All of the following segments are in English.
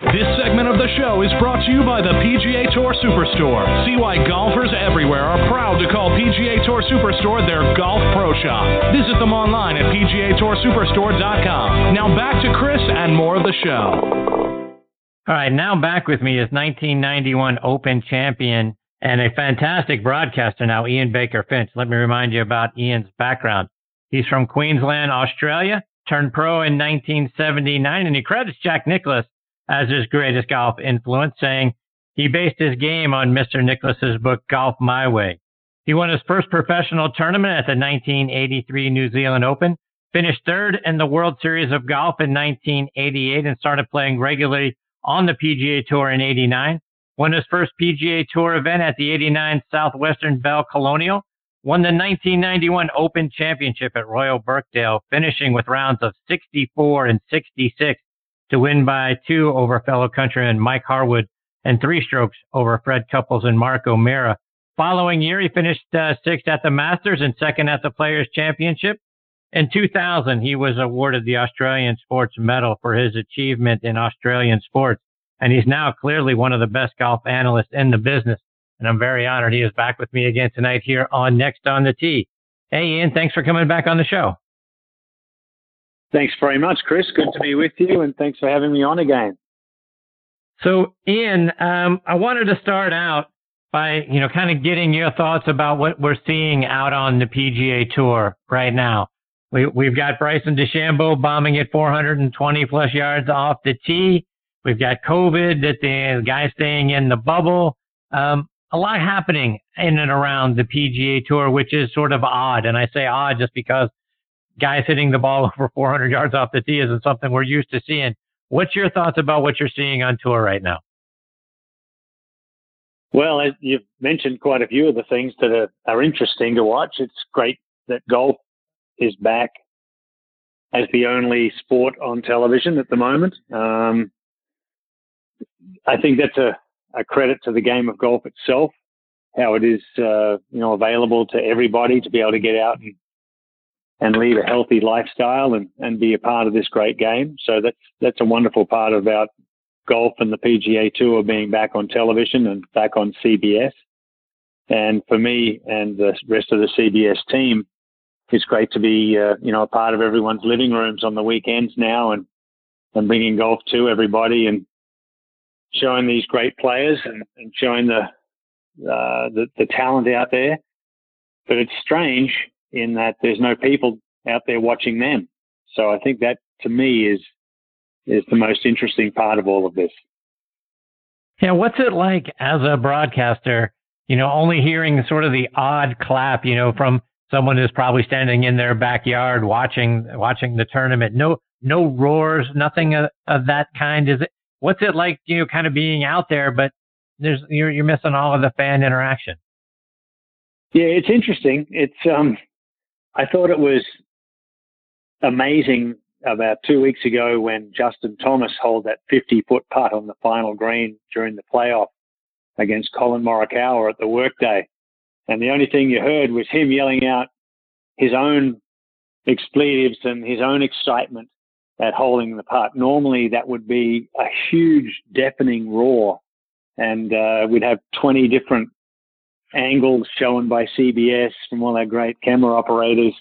This segment of the show is brought to you by the PGA Tour Superstore. See why golfers everywhere are proud to call PGA Tour Superstore their golf pro shop. Visit them online at PGATourSuperstore.com. Now back to Chris and more of the show. All right, now back with me is 1991 Open champion and a fantastic broadcaster now, Ian Baker Finch. Let me remind you about Ian's background. He's from Queensland, Australia, turned pro in 1979, and he credits Jack Nicklaus as his greatest golf influence, saying he based his game on Mr. Nicklaus's book, Golf My Way. He won his first professional tournament at the 1983 New Zealand Open, finished third in the World Series of Golf in 1988, and started playing regularly on the PGA Tour in 89. Won his first PGA Tour event at the 89 Southwestern Bell Colonial. Won the 1991 Open Championship at Royal Birkdale, finishing with rounds of 64 and 66 to win by two over fellow countryman Mike Harwood and three strokes over Fred Couples and Mark O'Meara. Following year, he finished uh, sixth at the Masters and second at the Players Championship. In 2000, he was awarded the Australian Sports Medal for his achievement in Australian sports, and he's now clearly one of the best golf analysts in the business. And I'm very honored he is back with me again tonight here on Next on the Tee. Hey, Ian, thanks for coming back on the show. Thanks very much, Chris. Good to be with you, and thanks for having me on again. So, Ian, um, I wanted to start out by, you know, kind of getting your thoughts about what we're seeing out on the PGA Tour right now. We, we've got Bryson DeChambeau bombing at 420 plus yards off the tee. We've got COVID, that the guy staying in the bubble. Um, a lot happening in and around the PGA Tour, which is sort of odd. And I say odd just because guys hitting the ball over 400 yards off the tee isn't something we're used to seeing. What's your thoughts about what you're seeing on tour right now? Well, you've mentioned quite a few of the things that are, are interesting to watch. It's great that golf is back as the only sport on television at the moment. Um, I think that's a, a, credit to the game of golf itself, how it is, uh, you know, available to everybody to be able to get out and and lead a healthy lifestyle and, and be a part of this great game. So that's that's a wonderful part about golf and the PGA Tour being back on television and back on CBS. And for me and the rest of the CBS team, it's great to be uh, you know a part of everyone's living rooms on the weekends now and and bringing golf to everybody and showing these great players and, and showing the, uh, the the talent out there. But it's strange in that there's no people out there watching them. So I think that to me is is the most interesting part of all of this. Yeah, what's it like as a broadcaster? You know, only hearing sort of the odd clap, you know, from someone who's probably standing in their backyard watching watching the tournament. No, no roars, nothing of, of that kind. Is it? What's it like, you know, kind of being out there, but there's you're you're missing all of the fan interaction. Yeah, it's interesting. It's um, I thought it was amazing about two weeks ago when Justin Thomas held that 50 foot putt on the final green during the playoff against Collin Morikawa at the Workday. And the only thing you heard was him yelling out his own expletives and his own excitement at holding the putt. Normally that would be a huge deafening roar and uh, we'd have 20 different angles shown by CBS from all our great camera operators,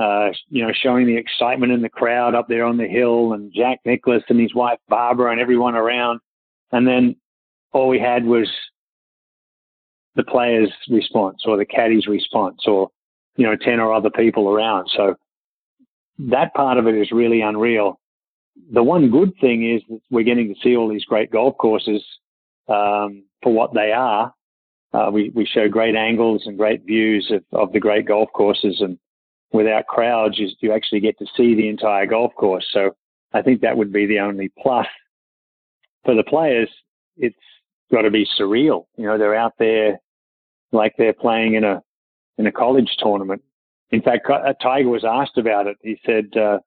uh, you know, showing the excitement in the crowd up there on the hill and Jack Nicklaus and his wife Barbara and everyone around. And then all we had was the player's response or the caddy's response or, you know, 10 or other people around. So that part of it is really unreal. The one good thing is that we're getting to see all these great golf courses um, for what they are uh, we, we show great angles and great views of, of the great golf courses. And without crowds, you, you actually get to see the entire golf course. So I think that would be the only plus. For the players, it's got to be surreal. You know, they're out there like they're playing in a in a college tournament. In fact, uh, Tiger was asked about it. He said, uh,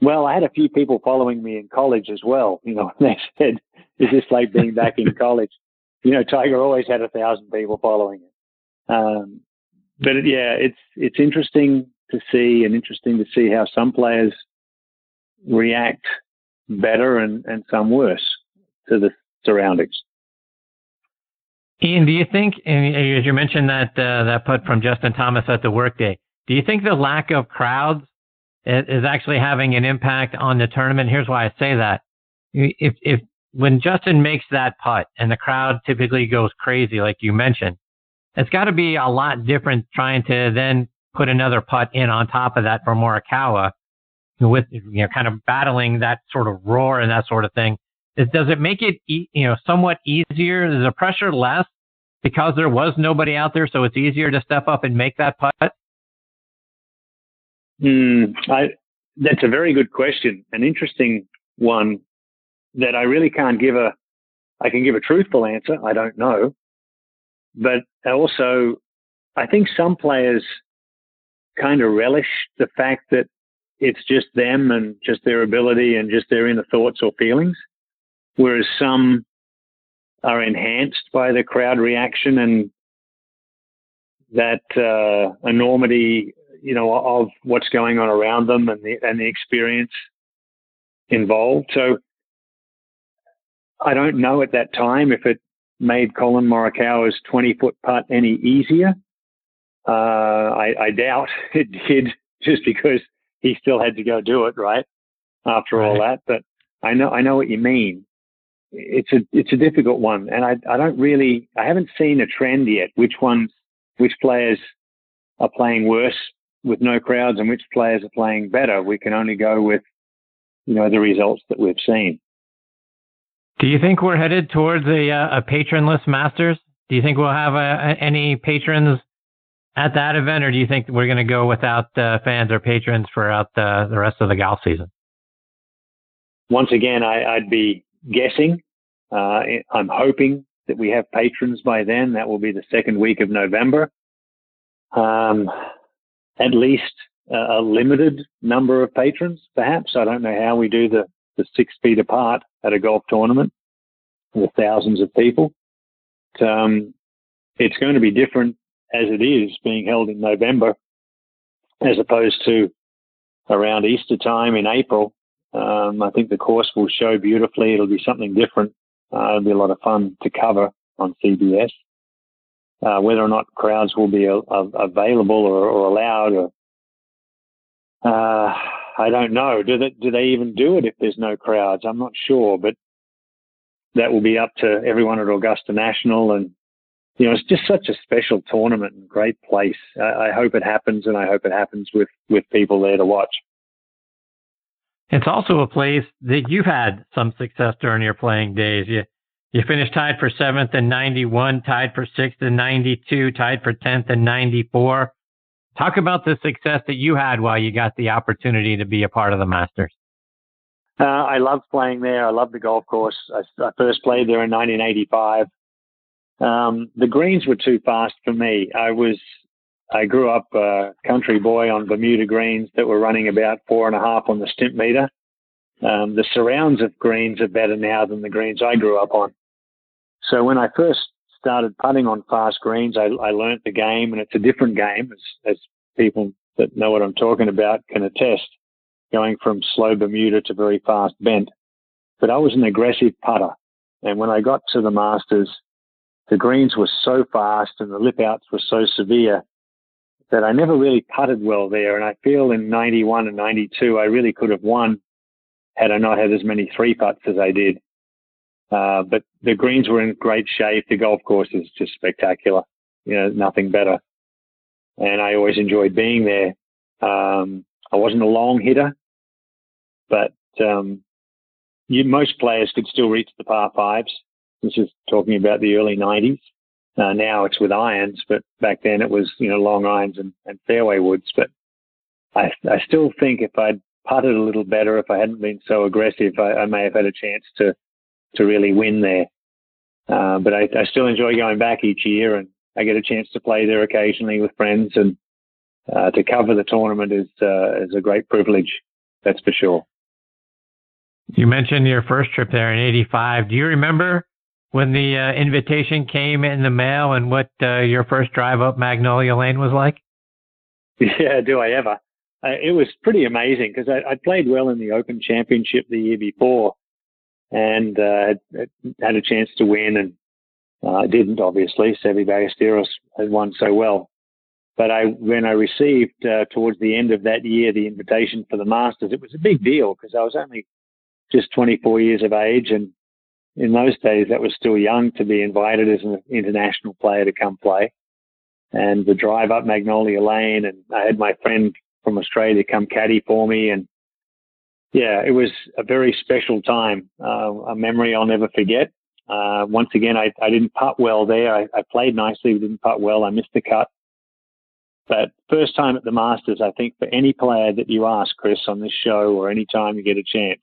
"Well, I had a few people following me in college as well." You know, they said, "Is this like being back in college?" You know, Tiger always had a thousand people following him. Um, but yeah, it's it's interesting to see and interesting to see how some players react better and, and some worse. to the surroundings. Ian, do you think, as you mentioned that uh, that putt from Justin Thomas at the Workday, do you think the lack of crowds is actually having an impact on the tournament? Here's why I say that: if if when Justin makes that putt and the crowd typically goes crazy, like you mentioned, it's got to be a lot different trying to then put another putt in on top of that for Morikawa, with you know kind of battling that sort of roar and that sort of thing does it make it you know somewhat easier? Is the pressure less because there was nobody out there, so it's easier to step up and make that putt? Mm, I, that's a very good question, an interesting one that I really can't give a. I can give a truthful answer. I don't know, but also I think some players kind of relish the fact that it's just them and just their ability and just their inner thoughts or feelings whereas some are enhanced by the crowd reaction and that uh, enormity, you know, of what's going on around them and the and the experience involved. So I don't know at that time if it made Collin Morikawa's 20 foot putt any easier. Uh, I, I, doubt it did, just because he still had to go do it, right? After right. all that, but I know I know what you mean it's a it's a difficult one, and I I don't really I haven't seen a trend yet. Which ones, which players are playing worse with no crowds, and which players are playing better. We can only go with you know the results that we've seen. Do you think we're headed towards a a patronless Masters? Do you think we'll have a, a, any patrons at that event, or do you think we're going to go without uh, fans or patrons throughout the, the rest of the golf season? Once again, I, I'd be guessing. Uh, I'm hoping that we have patrons by then. That will be the second week of November. Um, at least a limited number of patrons, perhaps. I don't know how we do the, the six feet apart at a golf tournament with thousands of people. Um, it's going to be different as it is being held in November as opposed to around Easter time in April um, I think the course will show beautifully. It'll be something different. Uh, it'll be a lot of fun to cover on CBS. Uh, whether or not crowds will be a, a, available or, or, allowed, or, uh, I don't know. Do they do they even do it if there's no crowds? I'm not sure, but that will be up to everyone at Augusta National. And you know, it's just such a special tournament and great place. I, I hope it happens, and I hope it happens with with people there to watch. It's also a place that you've had some success during your playing days. You you finished tied for seventh in '91, tied for sixth in '92, tied for tenth in '94. Talk about the success that you had while you got the opportunity to be a part of the Masters. Uh, I loved playing there. I loved the golf course. I, I first played there in 1985. Um, the greens were too fast for me. I was I grew up a country boy on Bermuda greens that were running about four and a half on the Stimpmeter. Um, the surrounds of greens are better now than the greens I grew up on. So when I first started putting on fast greens, I, I learned the game, and it's a different game, as, as people that know what I'm talking about can attest, going from slow Bermuda to very fast bent. But I was an aggressive putter. And when I got to the Masters, the greens were so fast and the lip outs were so severe that I never really putted well there. And I feel in 91 and 92, I really could have won had I not had as many three putts as I did. Uh, but the greens were in great shape. The golf course is just spectacular. You know, nothing better. And I always enjoyed being there. Um, I wasn't a long hitter, but um, you, most players could still reach the par fives. This is talking about the early 90s. Uh, now it's with irons, but back then it was, you know, long irons and, and fairway woods. But I, I still think if I'd putted a little better, if I hadn't been so aggressive, I, I may have had a chance to, to really win there. Uh, but I, I still enjoy going back each year and I get a chance to play there occasionally with friends and uh, to cover the tournament is, uh, is a great privilege. That's for sure. You mentioned your first trip there in 85. Do you remember when the uh, invitation came in the mail and what uh, your first drive up Magnolia Lane was like? Yeah, do I ever? It was pretty amazing because I, I played well in the Open Championship the year before, and uh, had a chance to win, and I uh, didn't obviously. Seve Ballesteros had won so well, but I when I received uh, towards the end of that year the invitation for the Masters, it was a big deal because I was only just 24 years of age, and in those days that was still young to be invited as an international player to come play. And the drive up Magnolia Lane, and I had my friend from Australia come caddy for me, and yeah, it was a very special time, uh, a memory I'll never forget. Uh, once again, I, I didn't putt well there. I, I played nicely, didn't putt well. I missed the cut. But first time at the Masters, I think for any player that you ask, Chris, on this show or any time you get a chance,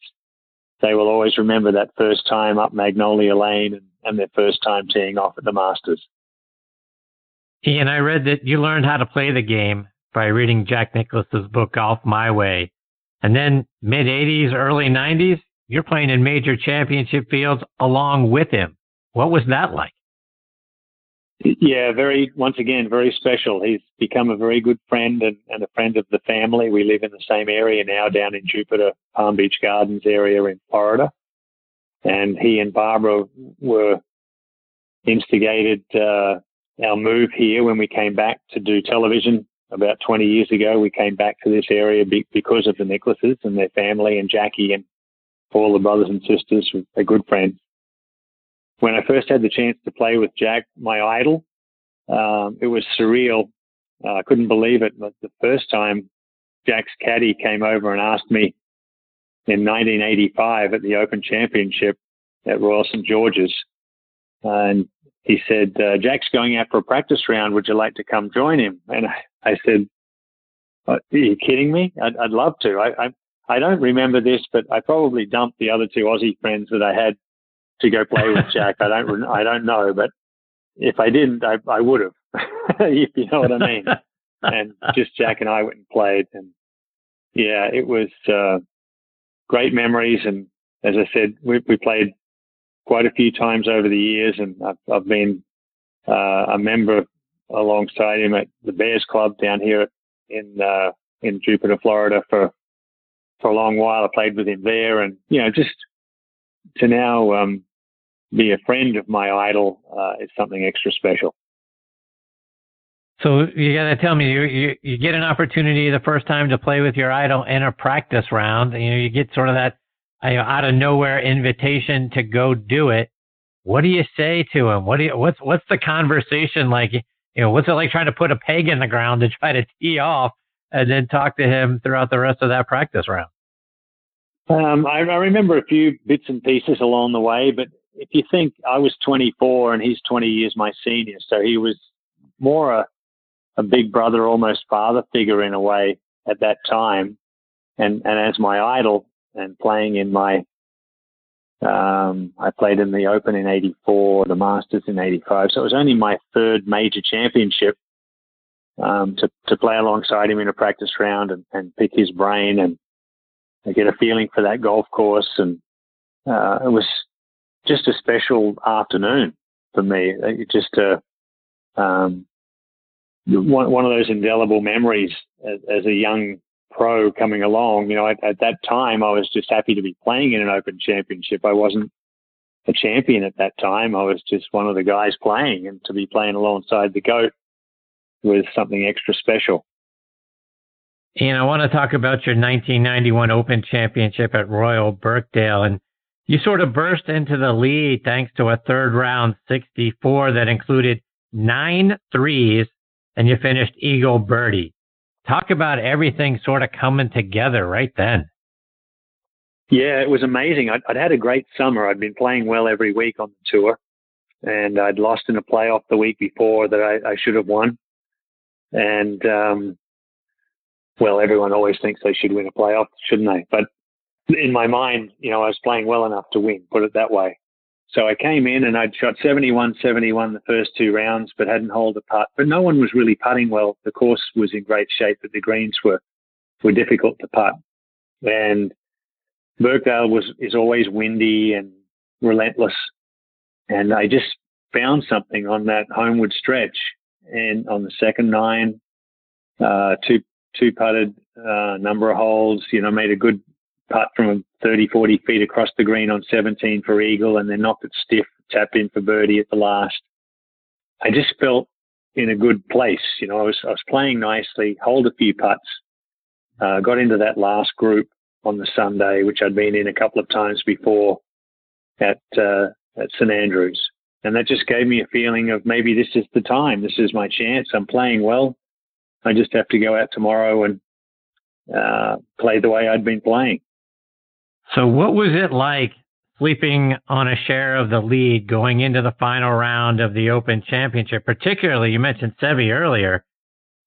they will always remember that first time up Magnolia Lane and, and their first time teeing off at the Masters. Ian, I read that you learned how to play the game by reading Jack Nicklaus's book Golf My Way. And then mid 80s, early 90s, you're playing in major championship fields along with him. What was that like? Yeah, very, once again, very special. He's become a very good friend and, and, a friend of the family. We live in the same area now down in Jupiter, Palm Beach Gardens area in Florida. And he and Barbara were instigated uh, our move here when we came back to do television about 20 years ago. We came back to this area because of the Nicklauses and their family and Jackie and all the brothers and sisters are good friends. When I first had the chance to play with Jack, my idol, um, it was surreal. Uh, I couldn't believe it. But the first time Jack's caddy came over and asked me in 1985 at the Open Championship at Royal St George's, and he said, uh, Jack's going out for a practice round. Would you like to come join him? And I, I said, Are you kidding me? I'd, I'd love to. I, I, I don't remember this, but I probably dumped the other two Aussie friends that I had to go play with Jack. I don't, I don't know, but if I didn't, I, I would have, if you know what I mean. and just Jack and I went and played, and yeah, it was uh, great memories. And as I said, we, we played quite a few times over the years, and I've, I've been uh, a member alongside him at the Bears Club down here in uh, in Jupiter, Florida, for for a long while. I played with him there, and you know, just to now um, be a friend of my idol uh, is something extra special. So you got to tell me, you, you you get an opportunity the first time to play with your idol in a practice round. You know, you get sort of that you know, out of nowhere invitation to go do it. What do you say to him? What do you, what's, what's the conversation like? You know, what's it like trying to put a peg in the ground to try to tee off and then talk to him throughout the rest of that practice round? Um, I, I remember a few bits and pieces along the way, but if you think I was 24 and he's 20 years my senior, so he was more a, a big brother, almost father figure in a way at that time. And, and as my idol, and playing in my um, I played in the Open in '84, the Masters in '85. So it was only my third major championship um, to to play alongside him in a practice round and, and pick his brain and get a feeling for that golf course. And uh, it was just a special afternoon for me. It just a um, one one of those indelible memories as, as a young pro coming along. You know, at, at that time, I was just happy to be playing in an Open Championship. I wasn't a champion at that time. I was just one of the guys playing, and to be playing alongside the goat was something extra special. And I want to talk about your 1991 Open Championship at Royal Birkdale, and you sort of burst into the lead thanks to a third round 64 that included nine threes, and you finished eagle birdie. Talk about everything sort of coming together right then. Yeah, it was amazing. I'd, I'd, had a great summer. I'd been playing well every week on the tour, and I'd lost in a playoff the week before that I, I should have won. And um, well, everyone always thinks they should win a playoff, shouldn't they? But in my mind, you know, I was playing well enough to win. Put it that way. So I came in and I'd shot 71 71 the first two rounds, but hadn't holed a putt. But no one was really putting well. The course was in great shape, but the greens were, were difficult to putt. And Birkdale was, is always windy and relentless. And I just found something on that homeward stretch. And on the second nine, uh, two, two putted, uh, number of holes, you know, made a good putt from 30, 40 feet across the green on 17 for eagle, and then knocked it stiff, tap in for birdie at the last. I just felt in a good place. You know, I was I was playing nicely, hold a few putts, uh, got into that last group on the Sunday, which I'd been in a couple of times before at uh, at St Andrews, and that just gave me a feeling of maybe this is the time, this is my chance. I'm playing well. I just have to go out tomorrow and uh, play the way I'd been playing. So, what was it like sleeping on a share of the lead going into the final round of the Open Championship? Particularly, you mentioned Seve earlier.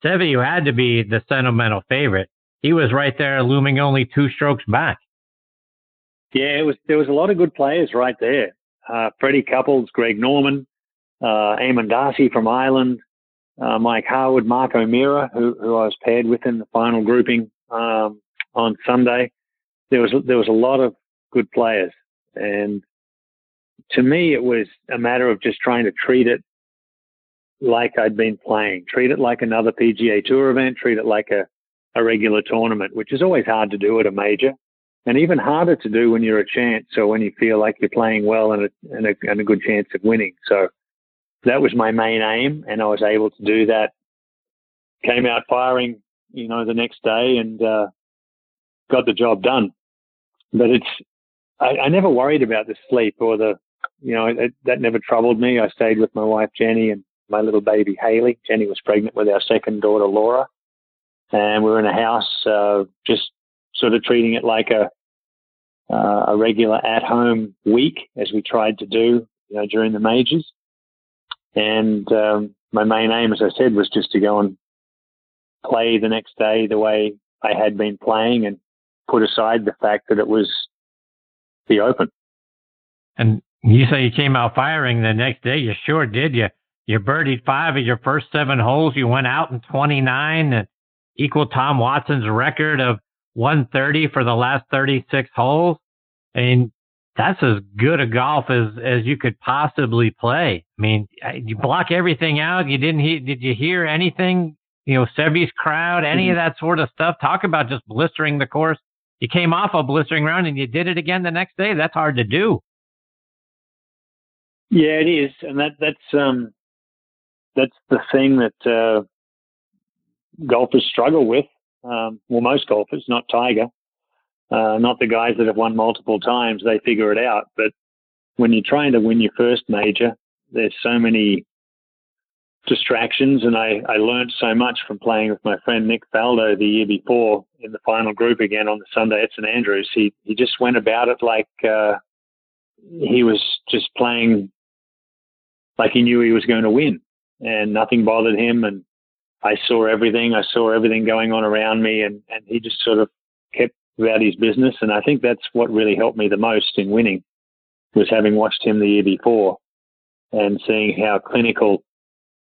Seve, who had to be the sentimental favorite, he was right there, looming only two strokes back. Yeah, it was. There was a lot of good players right there. Uh, Freddie Couples, Greg Norman, uh, Eamonn Darcy from Ireland, uh, Mike Harwood, Mark O'Meara, who, who I was paired with in the final grouping um, on Sunday. There was there was a lot of good players, and to me, it was a matter of just trying to treat it like I'd been playing, treat it like another PGA Tour event, treat it like a, a regular tournament, which is always hard to do at a major, and even harder to do when you're a chance or when you feel like you're playing well and a, and a, and a good chance of winning. So that was my main aim, and I was able to do that. Came out firing you know, the next day and uh, got the job done. But it's, I, I never worried about the sleep or the, you know, it, that never troubled me. I stayed with my wife Jenny and my little baby Haley. Jenny was pregnant with our second daughter Laura, and we were in a house, uh, just sort of treating it like a uh, a regular at-home week, as we tried to do, you know, during the majors. And um, my main aim, as I said, was just to go and play the next day the way I had been playing and put aside the fact that it was the Open. And you say you came out firing the next day. You sure did. You you birdied five of your first seven holes. You went out in 29 and equaled Tom Watson's record of 130 for the last 36 holes. I mean, that's as good a golf as as you could possibly play. I mean, you block everything out. You didn't hear. Did you hear anything you know, Seve's crowd, any mm-hmm. of that sort of stuff. Talk about just blistering the course. You came off a blistering round and you did it again the next day. That's hard to do. Yeah, it is, and that that's um that's the thing that uh, golfers struggle with. Um, well, most golfers, not Tiger, uh, not the guys that have won multiple times. They figure it out, but when you're trying to win your first major, there's so many distractions. And I, I learned so much from playing with my friend Nick Faldo the year before in the final group again on the Sunday at St Andrews. He he just went about it like uh, he was just playing like he knew he was going to win, and nothing bothered him. And I saw everything. I saw everything going on around me, and and he just sort of kept about his business. And I think that's what really helped me the most in winning was having watched him the year before and seeing how clinical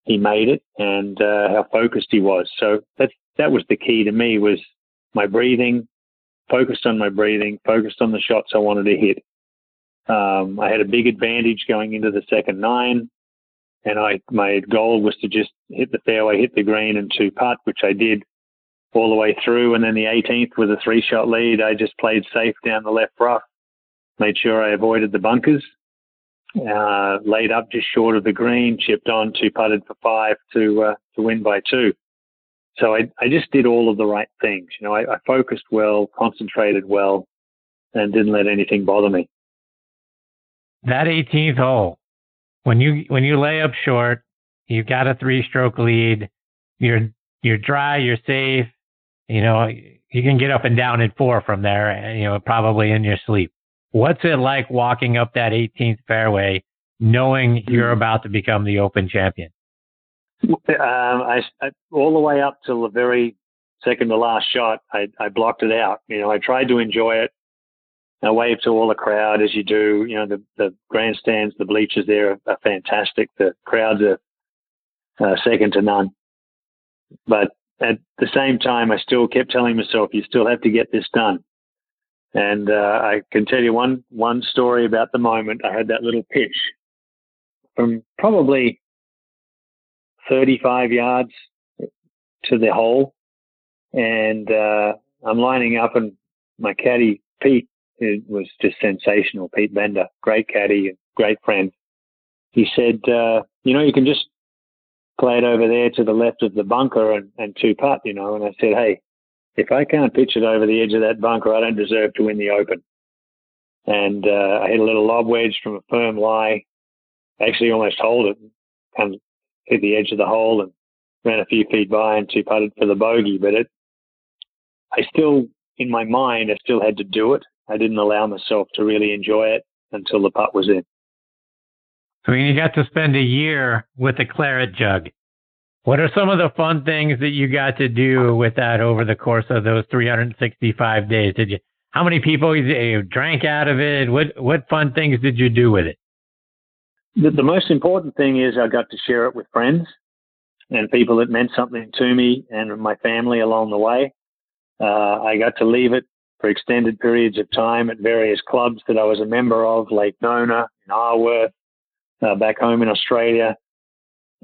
he made it and uh, how focused he was. So that that was the key to me was my breathing, focused on my breathing, focused on the shots I wanted to hit. Um, I had a big advantage going into the second nine, and I my goal was to just hit the fairway, hit the green, and two putt, which I did all the way through. And then the 18th with a three shot lead, I just played safe down the left rough, made sure I avoided the bunkers, uh, laid up just short of the green, chipped on, two putted for five to uh, to win by two. So I, I just did all of the right things. You know, I, I focused well, concentrated well, and didn't let anything bother me. That 18th hole, when you when you lay up short, you've got a three-stroke lead. You're you're dry, you're safe. You know, you can get up and down in four from there. You know, probably in your sleep. What's it like walking up that 18th fairway, knowing you're hmm. about to become the Open champion? Um, I, I, all the way up till the very second to last shot, I, I blocked it out. You know, I tried to enjoy it. I waved to all the crowd as you do. You know, the, the grandstands, the bleachers there are, are fantastic. The crowds are uh, second to none. But at the same time, I still kept telling myself, you still have to get this done. And uh, I can tell you one one story about the moment. I had that little pitch from probably 35 yards to the hole, and uh, I'm lining up, and my caddy Pete was just sensational. Pete Bender, great caddy and great friend. He said, uh, you know, you can just play it over there to the left of the bunker and, and two putt, you know. And I said, hey, if I can't pitch it over the edge of that bunker, I don't deserve to win the Open. And uh, I hit a little lob wedge from a firm lie. Actually almost hold it, comes hit the edge of the hole and ran a few feet by and two putted for the bogey. But it, I still, in my mind, I still had to do it. I didn't allow myself to really enjoy it until the putt was in. So you got to spend a year with a claret jug. What are some of the fun things that you got to do with that over the course of those 365 days? Did you? How many people you drank out of it? What what fun things did you do with it? The, the most important thing is I got to share it with friends and people that meant something to me and my family along the way. Uh, I got to leave it for extended periods of time at various clubs that I was a member of, Lake Nona, in Arworth, uh, back home in Australia.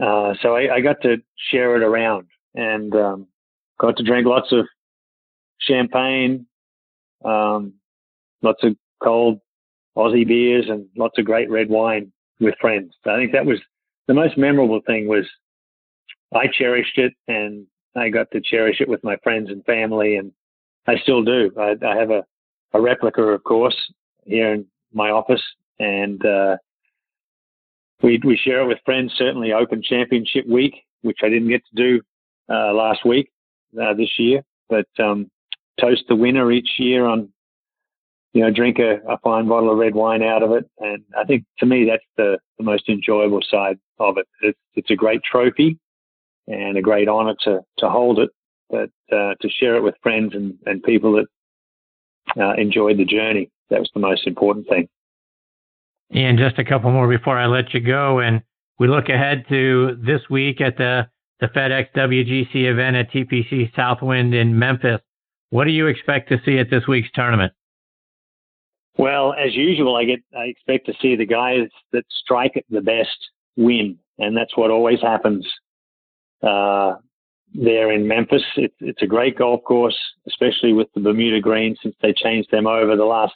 Uh, so I, I, got to share it around and um, got to drink lots of champagne, um, lots of cold Aussie beers, and lots of great red wine with friends. I think that was the most memorable thing. Was I cherished it, and I got to cherish it with my friends and family, and I still do. I, I have a, a replica, of course, here in my office, and uh, we we share it with friends. Certainly, Open Championship Week, which I didn't get to do uh, last week uh, this year, but um, toast the winner each year on you know drink a, a, fine bottle of red wine out of it, and I think to me that's the, the most enjoyable side of it. It's, it's a great trophy and a great honour to to hold it, but uh, to share it with friends and, and people that uh, enjoyed the journey. That was the most important thing. And just a couple more before I let you go. And we look ahead to this week at the, the FedEx WGC event at TPC Southwind in Memphis. What do you expect to see at this week's tournament? Well, as usual, I get I expect to see the guys that strike it the best win, and that's what always happens uh, there in Memphis. It's, it's a great golf course, especially with the Bermuda Green since they changed them over the last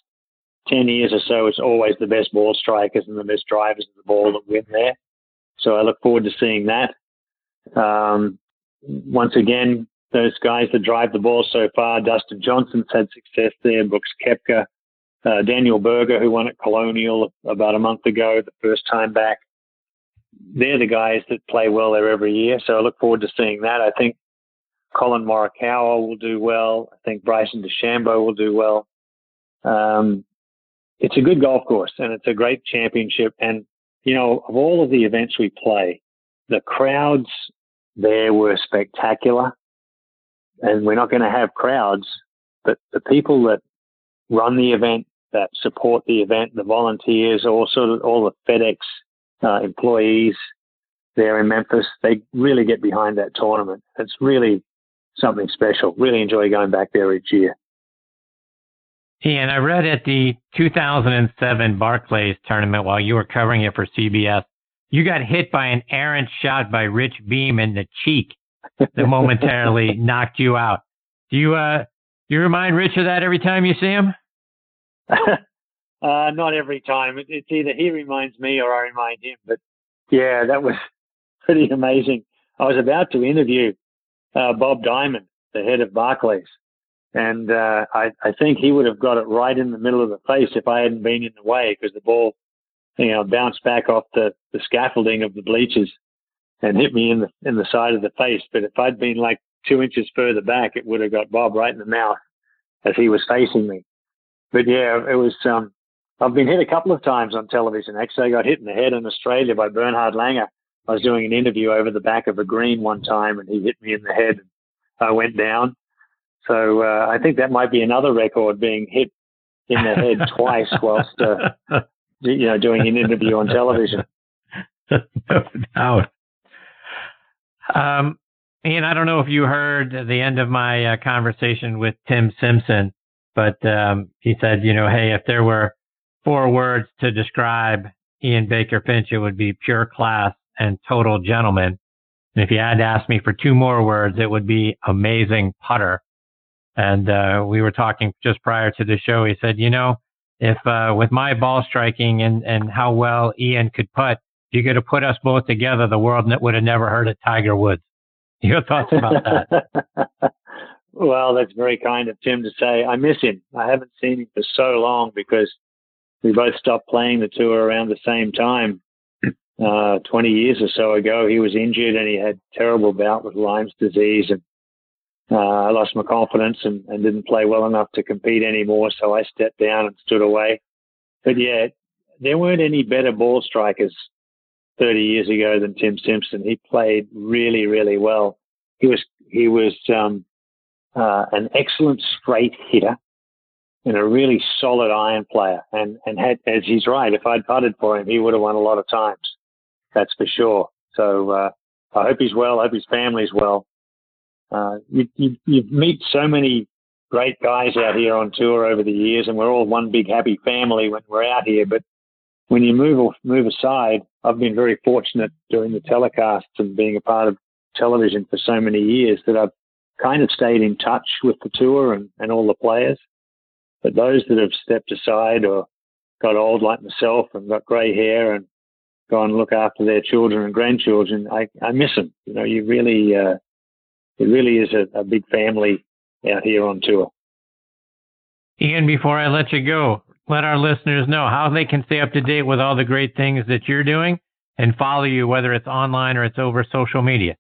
10 years or so, it's always the best ball strikers and the best drivers of the ball that win there. So I look forward to seeing that. Um, once again, those guys that drive the ball so far, Dustin Johnson's had success there, Brooks Koepka, uh, Daniel Berger, who won at Colonial about a month ago, the first time back. They're the guys that play well there every year. So I look forward to seeing that. I think Collin Morikawa will do well. I think Bryson DeChambeau will do well. Um, it's a good golf course and it's a great championship. And, you know, of all of the events we play, the crowds there were spectacular. And we're not going to have crowds, but the people that run the event, that support the event, the volunteers, of all the FedEx uh, employees there in Memphis, they really get behind that tournament. It's really something special. Really enjoy going back there each year. Ian, I read at the 2007 Barclays tournament while you were covering it for CBS, you got hit by an errant shot by Rich Beem in the cheek that momentarily knocked you out. Do you uh do you remind Rich of that every time you see him? uh, not every time. It's either he reminds me or I remind him. But yeah, that was pretty amazing. I was about to interview uh, Bob Diamond, the head of Barclays, and uh, I, I think he would have got it right in the middle of the face if I hadn't been in the way because the ball, you know, bounced back off the, the scaffolding of the bleachers and hit me in the in the side of the face. But if I'd been like two inches further back, it would have got Bob right in the mouth as he was facing me. But yeah, it was. Um, I've been hit a couple of times on television. Actually, I got hit in the head in Australia by Bernhard Langer. I was doing an interview over the back of a green one time, and he hit me in the head. I went down. So uh, I think that might be another record being hit in the head twice whilst uh, you know doing an interview on television. no doubt. Um, Ian, I don't know if you heard the end of my uh, conversation with Tim Simpson, but um, he said, you know, hey, if there were four words to describe Ian Baker Finch, it would be pure class and total gentleman. And if you had to ask me for two more words, it would be amazing putter. And uh, we were talking just prior to the show. He said, you know, if uh, with my ball striking and, and how well Ian could putt, if you could have put us both together, the world would have never heard of Tiger Woods. Your thoughts about that? well, that's very kind of Tim to say. I miss him. I haven't seen him for so long because we both stopped playing the tour around the same time. Uh, 20 years or so ago, he was injured and he had terrible bout with Lyme's disease and uh, I lost my confidence and, and didn't play well enough to compete anymore. So I stepped down and stood away. But yeah, there weren't any better ball strikers 30 years ago than Tim Simpson. He played really, really well. He was, he was, um, uh, an excellent straight hitter and a really solid iron player. And, and had, as he's right, if I'd putted for him, he would have won a lot of times. That's for sure. So, uh, I hope he's well. I hope his family's well. Uh, you, you, meet so many great guys out here on tour over the years, and we're all one big happy family when we're out here. But when you move move aside, I've been very fortunate doing the telecasts and being a part of television for so many years that I've kind of stayed in touch with the tour and, and all the players. But those that have stepped aside or got old like myself and got grey hair and gone look after their children and grandchildren, I, I miss them. You know, you really, uh, it really is a, a big family out here on tour. Ian, before I let you go, let our listeners know how they can stay up to date with all the great things that you're doing and follow you, whether it's online or it's over social media.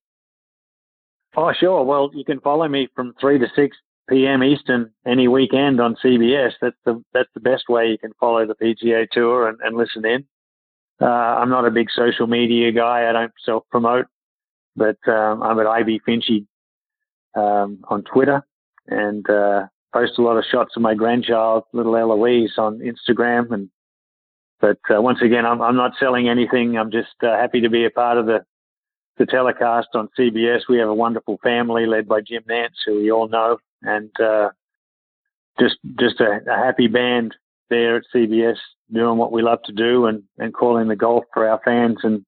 Oh, sure. Well, you can follow me from 3 to 6 p.m. Eastern any weekend on CBS. That's the that's the best way you can follow the PGA Tour and, and listen in. Uh, I'm not a big social media guy. I don't self promote, but um, I'm at IB Finchy um, on Twitter and uh, post a lot of shots of my grandchild, little Eloise, on Instagram. And but uh, once again, I'm, I'm not selling anything. I'm just uh, happy to be a part of the the telecast on CBS. We have a wonderful family led by Jim Nantz, who we all know, and uh, just just a, a happy band there at CBS doing what we love to do and, and calling the golf for our fans and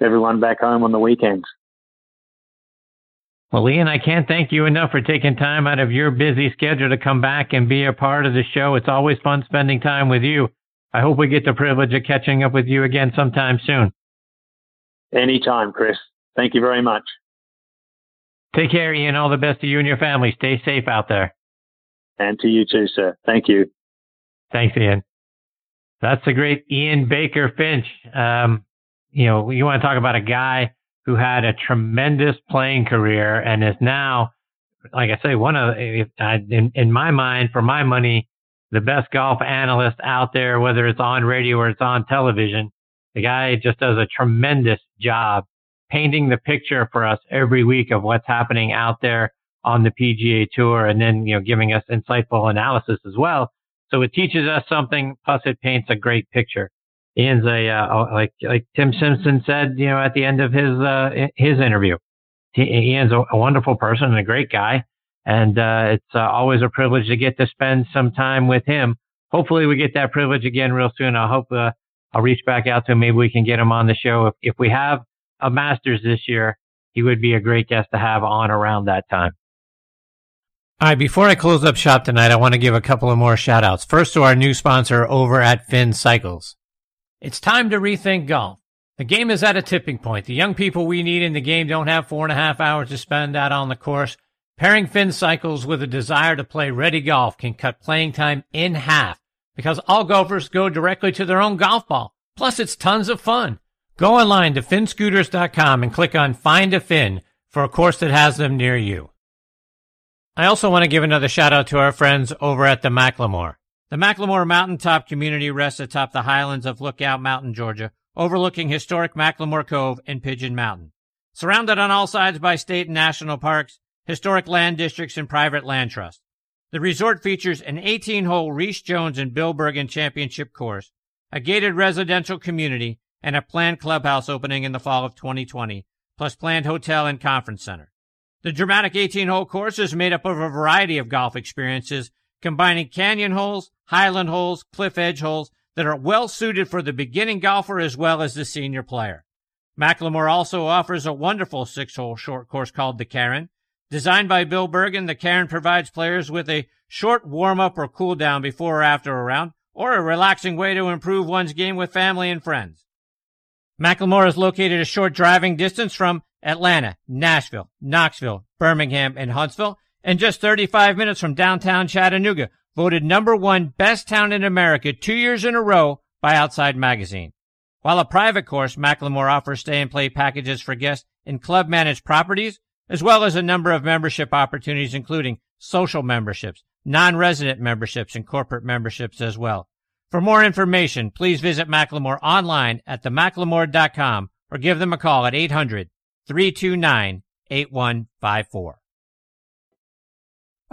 everyone back home on the weekends. Well, Ian, I can't thank you enough for taking time out of your busy schedule to come back and be a part of the show. It's always fun spending time with you. I hope we get the privilege of catching up with you again sometime soon. Anytime, Chris. Thank you very much. Take care, Ian. All the best to you and your family. Stay safe out there. And to you too, sir. Thank you. Thanks, Ian. That's the great Ian Baker Finch. Um, you know, you want to talk about a guy who had a tremendous playing career and is now, like I say, one of, in, in my mind, for my money, the best golf analyst out there, whether it's on radio or it's on television. The guy just does a tremendous job painting the picture for us every week of what's happening out there on the PGA Tour and then, you know, giving us insightful analysis as well. So it teaches us something, plus it paints a great picture. Ian's a uh, like like Tim Simpson said, you know, at the end of his uh, his interview. Ian's a, a, wonderful person and a great guy, and uh, it's uh, always a privilege to get to spend some time with him. Hopefully, we get that privilege again real soon. I hope uh, I'll reach back out to him. Maybe we can get him on the show. If if we have a Masters this year, he would be a great guest to have on around that time. All right, before I close up shop tonight, I want to give a couple of more shout outs. First to our new sponsor over at Finn Cycles. It's time to rethink golf. The game is at a tipping point. The young people we need in the game don't have four and a half hours to spend out on the course. Pairing fin Cycles with a desire to play ready golf can cut playing time in half because all golfers go directly to their own golf ball. Plus, it's tons of fun. Go online to finscooters.com and click on Find a Fin for a course that has them near you. I also want to give another shout out to our friends over at the McLemore. The McLemore Mountaintop community rests atop the highlands of Lookout Mountain, Georgia, overlooking historic McLemore Cove and Pigeon Mountain. Surrounded on all sides by state and national parks, historic land districts, and private land trusts. The resort features an 18-hole Rees Jones and Bill Bergin championship course, a gated residential community, and a planned clubhouse opening in the fall of 2020, plus planned hotel and conference center. The dramatic 18-hole course is made up of a variety of golf experiences, combining canyon holes, highland holes, cliff edge holes that are well suited for the beginning golfer as well as the senior player. McLemore also offers a wonderful six hole short course called the Cairn Designed by Bill Bergin, the Cairn provides players with a short warm up or cool down before or after a round, or a relaxing way to improve one's game with family and friends. McLemore is located a short driving distance from Atlanta, Nashville, Knoxville, Birmingham, and Huntsville, and just 35 minutes from downtown Chattanooga, voted number one best town in America two years in a row by Outside Magazine. While a private course, McLemore offers stay and play packages for guests in club managed properties, as well as a number of membership opportunities, including social memberships, non-resident memberships, and corporate memberships as well. For more information, please visit McLemore online at themclemore.com or give them a call at 800 329 8154.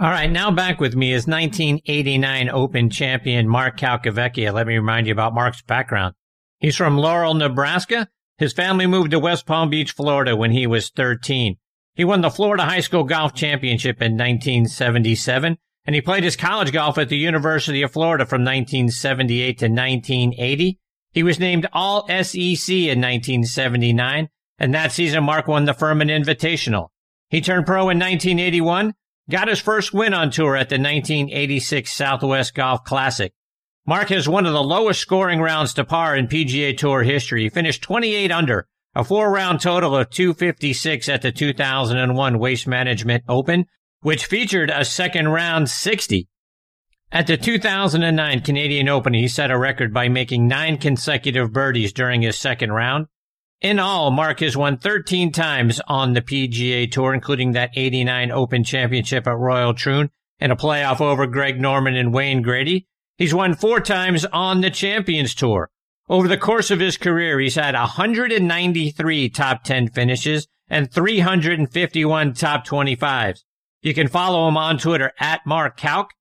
All right, now back with me is 1989 Open champion Mark Calcavecchia. Let me remind you about Mark's background. He's from Laurel, Nebraska. His family moved to West Palm Beach, Florida when he was 13. He won the Florida High School Golf Championship in 1977, and he played his college golf at the University of Florida from 1978 to 1980. He was named All SEC in 1979, and that season Mark won the Furman Invitational. He turned pro in 1981 got his first win on tour at the 1986 Southwest Golf Classic. Mark has one of the lowest scoring rounds to par in PGA Tour history. He finished 28 under, a four round total of 256 at the 2001 Waste Management Open, which featured a second round 60. At the 2009 Canadian Open, he set a record by making nine consecutive birdies during his second round. In all, Mark has won 13 times on the PGA Tour, including that 89 Open Championship at Royal Troon and a playoff over Greg Norman and Wayne Grady. He's won four times on the Champions Tour. Over the course of his career, he's had 193 top 10 finishes and 351 top 25s. You can follow him on Twitter at Mark Calc.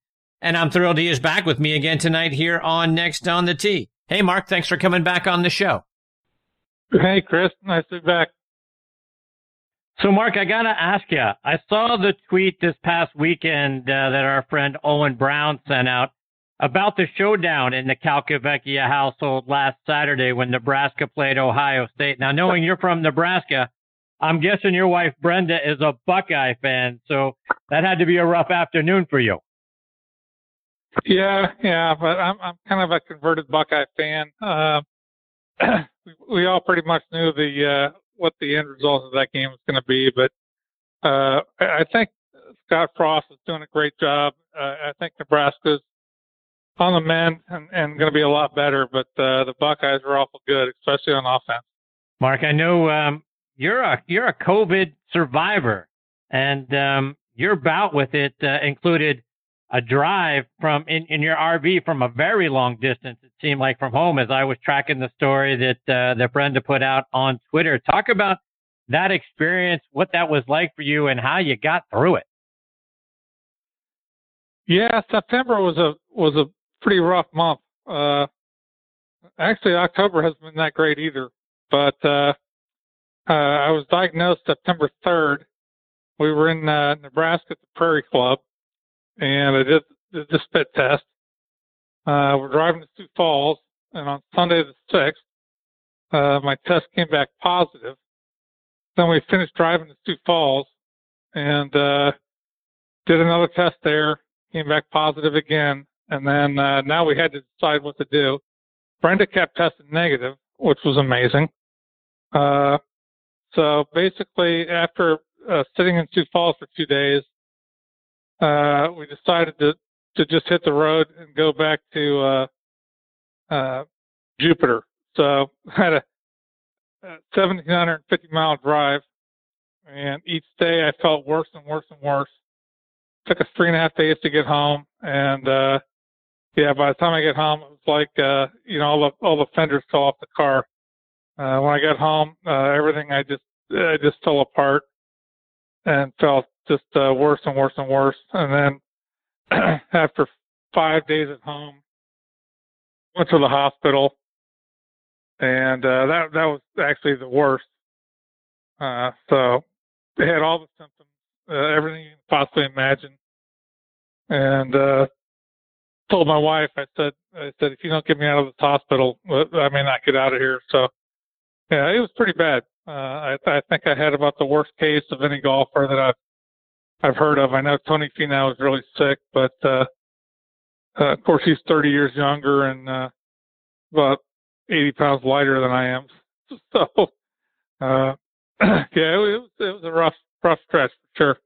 And I'm thrilled he is back with me again tonight here on Next on the Tee. Hey, Mark, thanks for coming back on the show. Hey, Chris. Nice to be back. So, Mark, I got to ask you. I saw the tweet this past weekend uh, that our friend Owen Brown sent out about the showdown in the Calcavecchia household last Saturday when Nebraska played Ohio State. Now, knowing you're from Nebraska, I'm guessing your wife Brenda is a Buckeye fan, so that had to be a rough afternoon for you. Yeah, yeah, but I'm I'm kind of a converted Buckeye fan. Uh, we, all pretty much knew the uh, what the end result of that game was going to be, but uh, I think Scott Frost is doing a great job. Uh, I think Nebraska's on the mend and, and going to be a lot better, but uh, the Buckeyes are awful good, especially on offense. Mark, I know um, you're a you're a COVID survivor, and um, your bout with it uh, included a drive from in, in your RV from a very long distance. It seemed like from home as I was tracking the story that uh, that Brenda put out on Twitter. Talk about that experience, what that was like for you, and how you got through it. Yeah, September was a was a pretty rough month. Uh, actually, October hasn't been that great either. But uh, uh, I was diagnosed September 3rd. We were in uh, Nebraska at the Prairie Club, and I did, the spit test. Uh, we're driving to Sioux Falls, and on Sunday the 6th, uh, my test came back positive. Then we finished driving to Sioux Falls and uh, did another test there, came back positive again, and then uh, now we had to decide what to do. Brenda kept testing negative, which was amazing. Uh, so basically, after uh, sitting in Sioux Falls for two days, uh, we decided to to just hit the road and go back to uh, uh, Jupiter. So I had a, a 1,750 mile drive, and each day I felt worse and worse and worse. Took us three and a half days to get home, and uh, yeah, by the time I get home, it was like uh, you know all the all the fenders fell off the car. Uh, when I got home, uh, everything I just I just fell apart and felt just uh, worse and worse and worse. And then after five days at home, went to the hospital, and uh, that that was actually the worst. Uh, so they had all the symptoms, uh, everything you can possibly imagine, and uh, told my wife, I said, I said, if you don't get me out of this hospital, I may not get out of here. So yeah, it was pretty bad. Uh, I, I think I had about the worst case of any golfer that I've I've heard of. I know Tony Finau is really sick, but uh, uh, of course he's 30 years younger and uh, about 80 pounds lighter than I am. So, uh, yeah, it was it was a rough rough stretch for sure.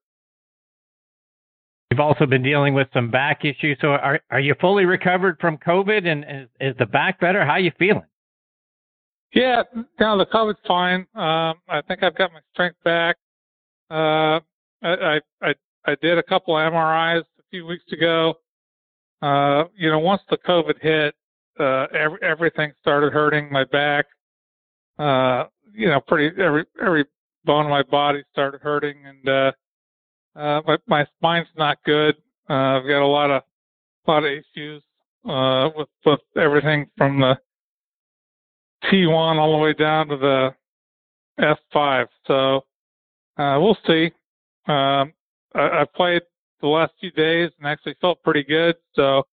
You've also been dealing with some back issues. So are are you fully recovered from COVID and is, is the back better? How are you feeling? Yeah, now the COVID's fine. Um, I think I've got my strength back. Uh, I, I I did a couple of MRIs a few weeks ago. Uh, you know, once the COVID hit, uh, every, everything started hurting. My back, uh, you know, pretty every every bone in my body started hurting, and uh, uh, my my spine's not good. Uh, I've got a lot of a lot of issues uh, with with everything from the T1 all the way down to the F5. So uh, we'll see. Um, I, I played the last few days and actually felt pretty good. So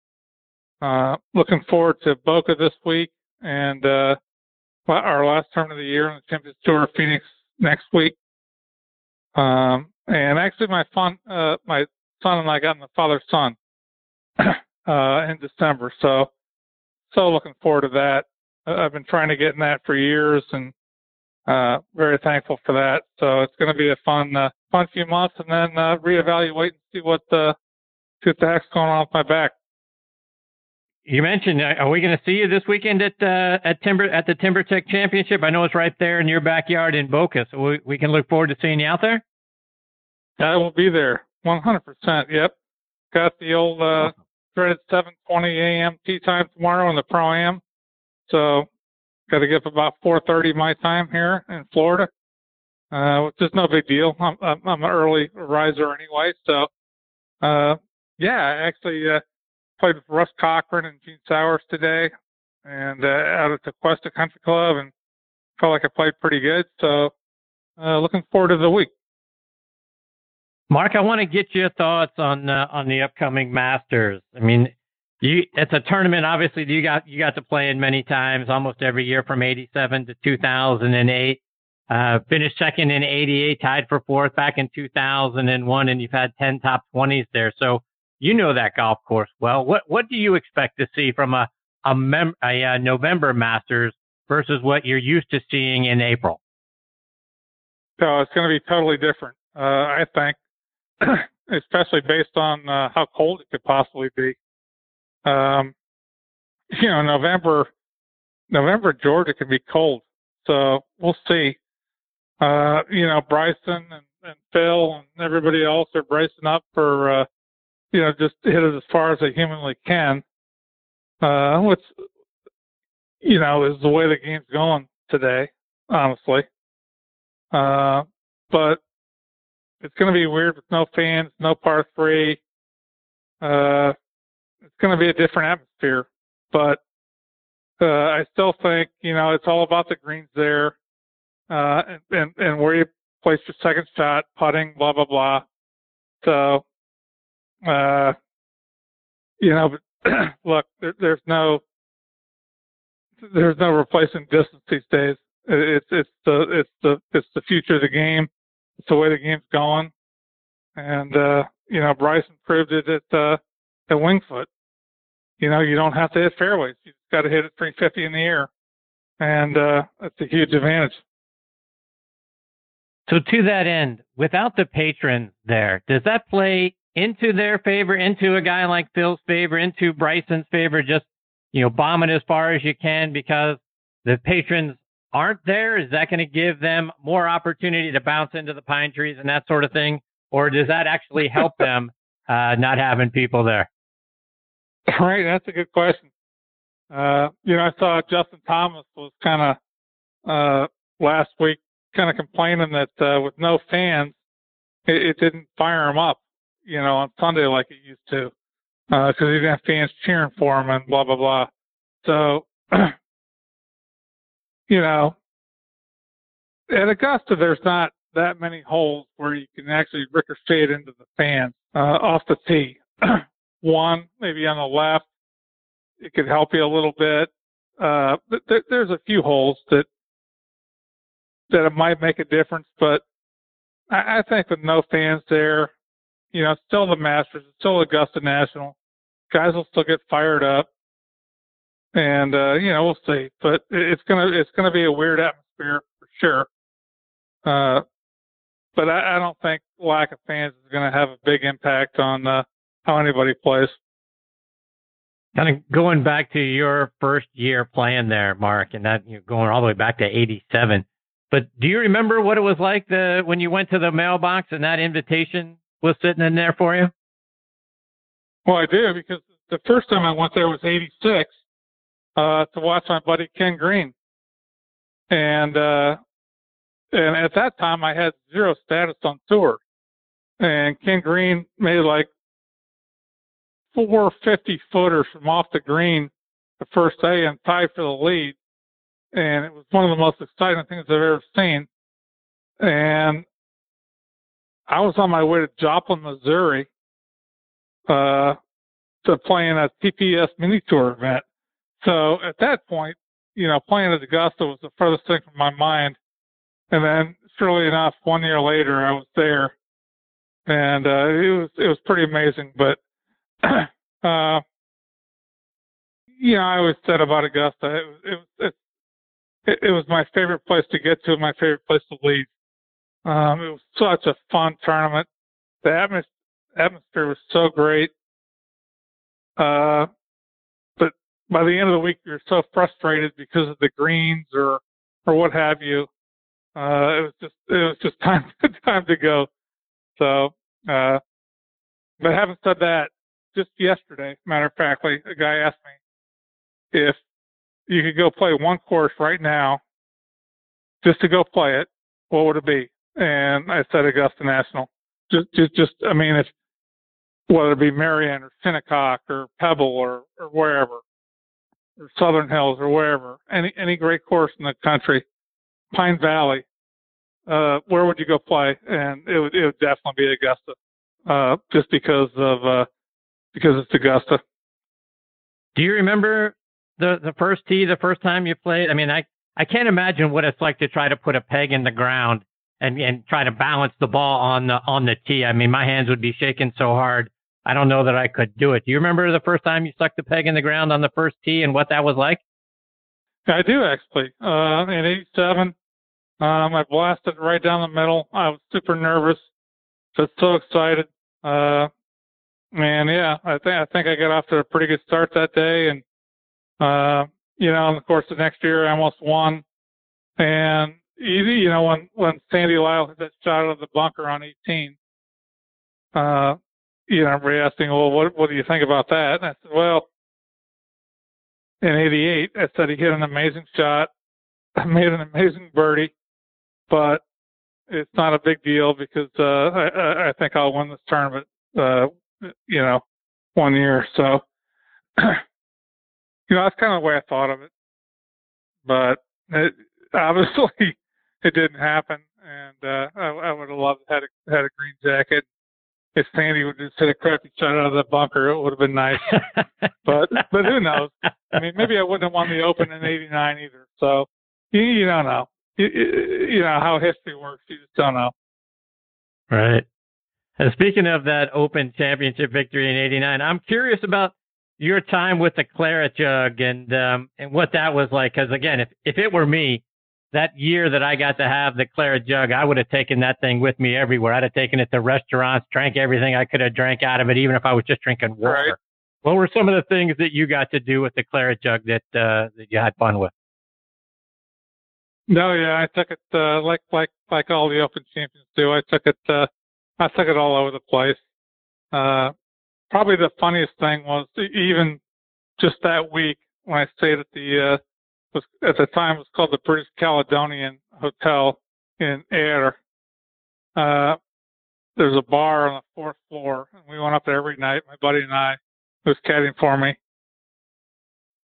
uh, looking forward to Boca this week and uh, our last tournament of the year on the Champions Tour Phoenix next week. Um, and actually, my fun, uh, my son and I got in the father son uh, in December. So, so looking forward to that. I've been trying to get in that for years, and uh, very thankful for that. So it's going to be a fun, uh, fun few months, and then uh, reevaluate and see what the see what the heck's going on with my back. You mentioned, uh, are we going to see you this weekend at uh, at Timber at the TimberTech Championship? I know it's right there in your backyard in Boca, so we, we can look forward to seeing you out there. I will be there, 100%. Yep, got the old uh, dreaded 7:20 a.m. tee time tomorrow in the pro am. So got to get up about 4:30 my time here in Florida, uh, which is no big deal. I'm, I'm, I'm an early riser anyway, so uh, yeah, I actually uh, played with Russ Cochran and Gene Sauers today, and uh, out at the Cuesta Country Club, and felt like I played pretty good. So uh, looking forward to the week. Mark, I want to get your thoughts on uh, on the upcoming Masters. I mean, you it's a tournament. Obviously, you got you got to play in many times, almost every year from '87 to 2008. Uh, finished second in '88, tied for fourth back in 2001, and you've had 10 top 20s there. So you know that golf course well. What what do you expect to see from a a, mem- a, a November Masters versus what you're used to seeing in April? So it's going to be totally different. Uh, I think, especially based on uh, how cold it could possibly be. Um, you know, November, November Georgia can be cold, so we'll see. Uh, you know, Bryson and, and Phil and everybody else are bracing up for, uh, you know, just hit it as far as they humanly can. Uh, which, you know, is the way the game's going today, honestly. Uh, but it's going to be weird with no fans, no par three. Uh, it's going to be a different atmosphere. But uh, I still think you know it's all about the greens there, uh, and, and where you place your second shot, putting, blah blah blah. So, uh, you know, look, there, there's no there's no replacing distance these days. It's it's the it's the it's the future of the game. It's the way the game's going, and uh, you know Bryson proved it at uh, at Winged Foot you know, you don't have to hit fairways. You've got to hit it 350 in the air, and uh, that's a huge advantage. So to that end, without the patrons there, does that play into their favor, into a guy like Phil's favor, into Bryson's favor? Just you know, bomb it as far as you can because the patrons aren't there. Is that going to give them more opportunity to bounce into the pine trees and that sort of thing, or does that actually help them uh, not having people there? Right, that's a good question. Uh, you know, I saw Justin Thomas was kind of uh, last week kind of complaining that uh, with no fans, it, it didn't fire him up, you know, on Sunday like it used to, because uh, he didn't have fans cheering for him and blah blah blah. So, you know, at Augusta, there's not that many holes where you can actually ricochet it into the fans uh, off the tee. one, maybe on the left. It could help you a little bit. Uh, there, there's a few holes that that it might make a difference, but I, I think with no fans there, You know, it's still the Masters, it's still Augusta National. Guys will still get fired up, and uh, you know, we'll see. But it's gonna it's gonna be a weird atmosphere for sure. Uh, but I, I don't think lack of fans is to have a big impact on uh, how anybody plays. Kind of going back to your first year playing there, Mark, and that you're going all the way back to '87. But do you remember what it was like the when you went to the mailbox and that invitation was sitting in there for you? Well, I do because the first time I went there was '86 uh, to watch my buddy Ken Green, and uh, and at that time I had zero status on tour, and Ken Green made like four fifty footers from off the green the first day and tied for the lead and it was one of the most exciting things I've ever seen. And I was on my way to Joplin, Missouri, uh, to playing a TPS mini tour event. So at that point, you know, playing at Augusta was the furthest thing from my mind. And then, surely enough, one year later, I was there, and uh, it was it was pretty amazing. But uh, you know, I always said about Augusta, it, it, it, it was my favorite place to get to, my favorite place to leave. Um, it was such a fun tournament. The atmos- atmosphere was so great. Uh, but by the end of the week, you're so frustrated because of the greens or or what have you. Uh, it was just it was just time time to go. So, uh, but having said that, just yesterday, matter of factly, a guy asked me if you could go play one course right now, just to go play it, what would it be? And I said Augusta National. Just, just, just. I mean, if whether it be Merion or Shinnecock or Pebble or or wherever, or Southern Hills or wherever, any any great course in the country, Pine Valley, uh, where would you go play? And it would it would definitely be Augusta, uh, just because of uh, because it's Augusta. Do you remember the the first tee the first time you played? I mean, I I can't imagine what it's like to try to put a peg in the ground and and try to balance the ball on the on the tee. I mean, my hands would be shaking so hard. I don't know that I could do it. Do you remember the first time you stuck the peg in the ground on the first tee and what that was like? I do actually. Uh, in '87, um, I blasted right down the middle. I was super nervous, just so excited. Uh, and yeah, I think I think I got off to a pretty good start that day, and uh, you know, in the course of next year, I almost won. And easy, you know, when when Sandy Lyle hit that shot out of the bunker on 18, uh, you know, everybody asking, well, what what do you think about that? And I said, well, in '88, I said he hit an amazing shot, I made an amazing birdie, but it's not a big deal because uh, I, I think I'll win this tournament. Uh, you know, one year. So you know, that's kind of the way I thought of it. But it, obviously, it didn't happen, and uh, I, I would have loved had a had a green jacket. If Sandy would just hit a crappy shot out of the bunker, it would have been nice. but but who knows? I mean, maybe I wouldn't have won the Open in '89 either. So you, you don't know. You, you know how history works. You just don't know. Right. And speaking of that Open Championship victory in '89, I'm curious about your time with the claret jug and um, and what that was like. Because again, if if it were me, that year that I got to have the claret jug, I would have taken that thing with me everywhere. I'd have taken it to restaurants, drank everything I could have drank out of it, even if I was just drinking water. Right. What were some of the things that you got to do with the claret jug that uh, that you had fun with? No, yeah, I took it uh, like like like all the Open champions do. I took it uh, I took it all over the place. Uh, probably the funniest thing was even just that week when I stayed at the uh, was at the time it was called the British Caledonian Hotel in Ayr. Uh, there's a bar on the fourth floor, and we went up there every night. My buddy and I, who was caddying for me,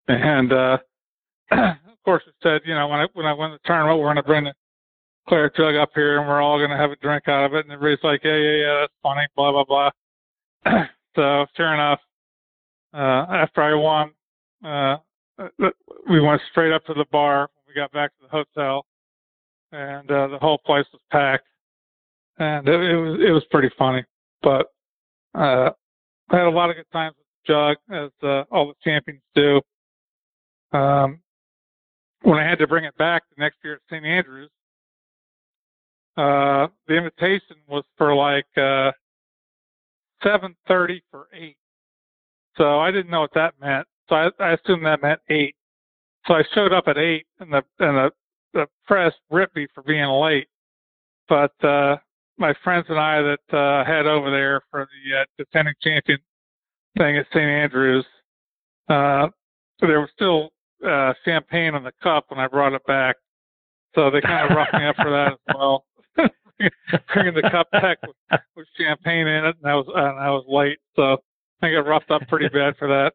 and uh, of course it said, you know, when I when I win the tournament, we're going to bring the claret jug up here, and we're all going to have a drink out of it. And everybody's like, yeah, yeah, yeah, that's funny, blah blah blah. So sure enough, uh, after I won, uh, we went straight up to the bar. We got back to the hotel, and uh, the whole place was packed, and it, it was it was pretty funny. But uh, I had a lot of good times with Jug, as uh, all the champions do. Um, when I had to bring it back the next year at St. Andrews, uh, the invitation was for like uh, 7:30 for eight. So I didn't know what that meant. So I, I assumed that meant eight. So I showed up at eight, and the and the, the press ripped me for being late. But uh, my friends and I that uh, had over there for the uh, defending champion thing at St. Andrews, uh, there was still uh, champagne in the cup when I brought it back. So they kind of roughed me up for that as well. Bringing the cup back with, with champagne in it, and I was and I was late, so I got roughed up pretty bad for that.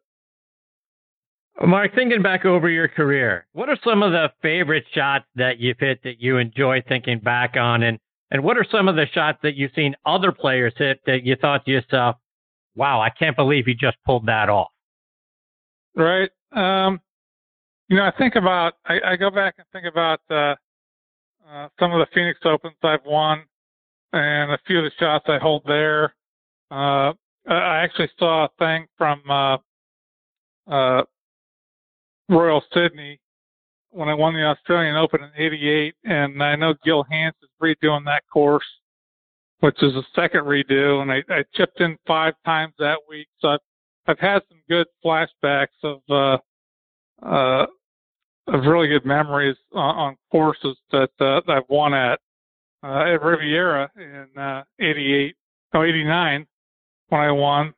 Mark, thinking back over your career, what are some of the favorite shots that you've hit that you enjoy thinking back on, and and what are some of the shots that you've seen other players hit that you thought to yourself, "Wow, I can't believe he just pulled that off." Right. Um, you know, I think about I, I go back and think about uh, uh, some of the Phoenix Opens I've won, and a few of the shots I hold there. Uh, I actually saw a thing from uh, uh, Royal Sydney when I won the Australian Open in '88, and I know Gil Hanse is redoing that course, which is a second redo, and I, I chipped in five times that week, so I've, I've had some good flashbacks of uh, uh, of really good memories on, on courses that, uh, that I've won at. Uh, at Riviera in uh, 88, no, 89, when I won.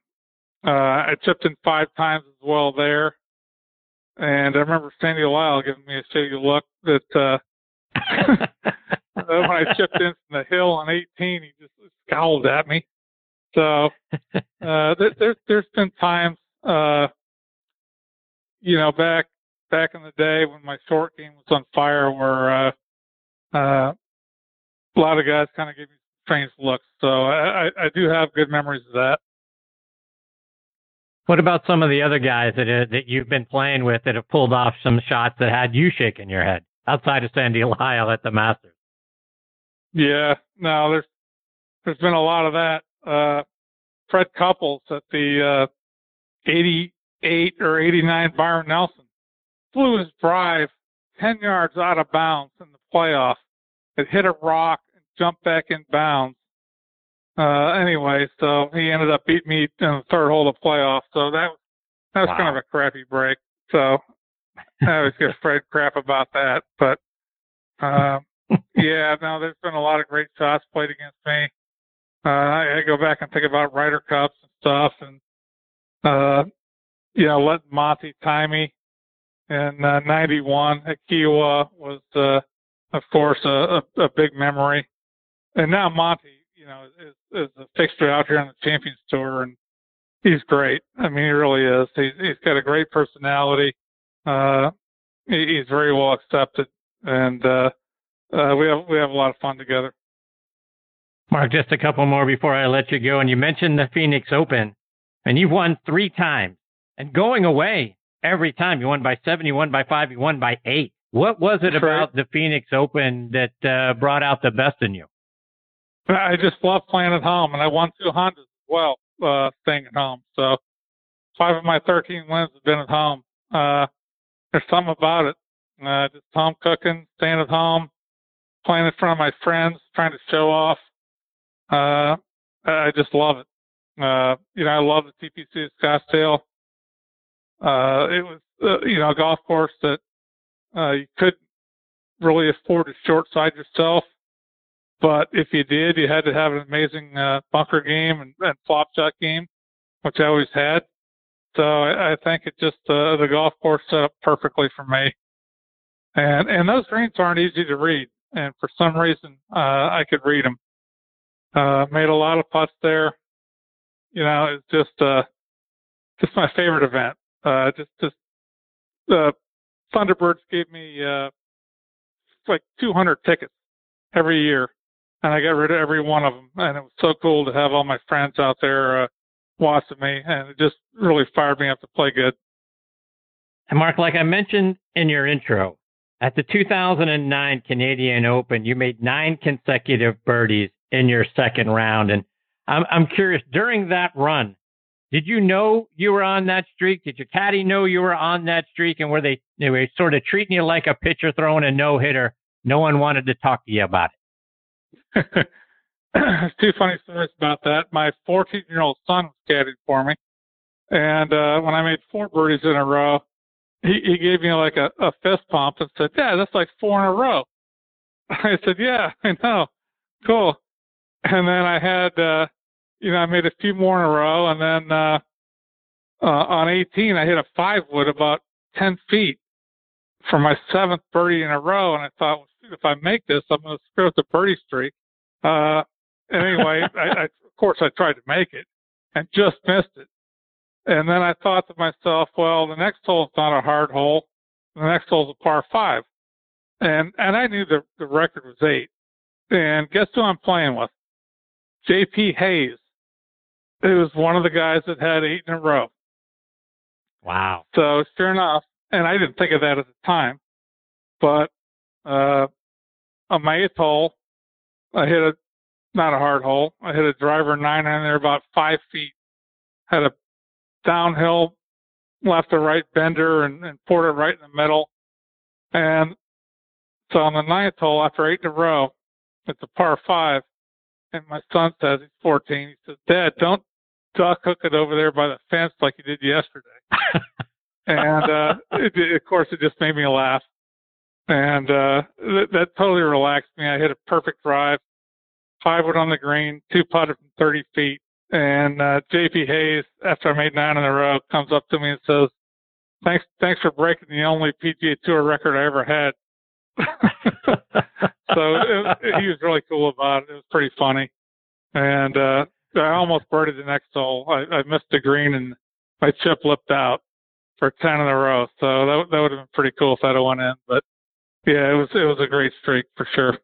Uh, I chipped in five times as well there. And I remember Sandy Lyle giving me a shady look that uh, when I chipped in from the hill on 18, he just scowled at me. So uh, there, there, there's been times, uh, you know, back back in the day when my short game was on fire, where uh, uh, a lot of guys kind of gave me strange looks. So I, I, I do have good memories of that. What about some of the other guys that uh, that you've been playing with that have pulled off some shots that had you shaking your head outside of Sandy Lyle at the Masters? Yeah, no, there's there's been a lot of that. Uh, Fred Couples at the uh, 88 or 89 Byron Nelson flew his drive 10 yards out of bounds in the playoff. It hit a rock and jumped back in bounds. Uh, anyway, so he ended up beating me in the third hole of the playoff. So that that was wow. kind of a crappy break. So I always give Fred crap about that. But uh, yeah, no, there's been a lot of great shots played against me. Uh, I, I go back and think about Ryder Cups and stuff, and uh, you know, letting Monty tie me in uh, 91 at Kiawah was, uh, of course, a, a, a big memory. And now Monty, you know, is, is a fixture out here on the Champions Tour, and he's great. I mean, he really is. He's, he's got a great personality. Uh, he, he's very well accepted, and uh, uh, we have we have a lot of fun together. Mark, just a couple more before I let you go. And you mentioned the Phoenix Open, and you've won three times. And going away, every time. You won by seven, you won by five, you won by eight. What was it about the Phoenix Open that uh, brought out the best in you? I just love playing at home, and I won two Hondas as well, uh, staying at home. So five of my 13 wins have been at home. Uh, there's something about it. Uh, just home cooking, staying at home, playing in front of my friends, trying to show off. Uh, I just love it. Uh, you know, I love the TPC Scottsdale. Uh, it was, uh, you know, a golf course that uh, you couldn't really afford to short side yourself. But if you did, you had to have an amazing uh, bunker game and, and flop shot game, which I always had. So I, I think it just uh, the golf course set up perfectly for me. And and those greens aren't easy to read, and for some reason uh, I could read them. Uh, made a lot of putts there. You know, it's just uh, just my favorite event. Uh, just, just, uh, Thunderbirds gave me, uh, like 200 tickets every year and I got rid of every one of them. And it was so cool to have all my friends out there, uh, watching me and it just really fired me up to play good. And Mark, like I mentioned in your intro, at the 2009 Canadian Open, you made nine consecutive birdies in your second round. And I'm, I'm curious, during that run, did you know you were on that streak? Did your caddy know you were on that streak? And were they, they were sort of treating you like a pitcher throwing a no hitter? No one wanted to talk to you about it. two funny stories about that. My 14 year old son was caddying for me. And uh, when I made four birdies in a row, he, he gave me like a, a fist pump and said, Yeah, that's like four in a row. I said, Yeah, I know. Cool. And then I had uh you know, I made a few more in a row, and then uh, uh, on 18, I hit a five wood about 10 feet for my seventh birdie in a row, and I thought, well, shoot, if I make this, I'm going to screw up the birdie streak. Uh, anyway, I, I, of course, I tried to make it and just missed it. And then I thought to myself, well, the next hole's not a hard hole. The next hole's a par five. And and I knew the the record was eight. And guess who I'm playing with? J.P. Hayes, it was one of the guys that had eight in a row. Wow. So sure enough, and I didn't think of that at the time, but uh, on my eighth hole, I hit a not a hard hole. I hit a driver nine in there about five feet. Had a downhill left to right bender and, and poured it right in the middle. And so on the ninth hole, after eight in a row, it's a par five. And my son says he's 14. He says, "Dad, don't duck hook it over there by the fence like you did yesterday. and uh, it, of course, it just made me laugh. And uh, that, that totally relaxed me. I hit a perfect drive, five wood on the green, two putted from 30 feet. And uh, JP Hayes, after I made nine in a row, comes up to me and says, "Thanks, thanks for breaking the only PGA Tour record I ever had." so it, it, he was really cool about it. It was pretty funny, and uh, I almost birdied the next hole. I, I missed the green and my chip lipped out for ten in a row. So that that would have been pretty cool if that had went in. But yeah, it was it was a great streak for sure.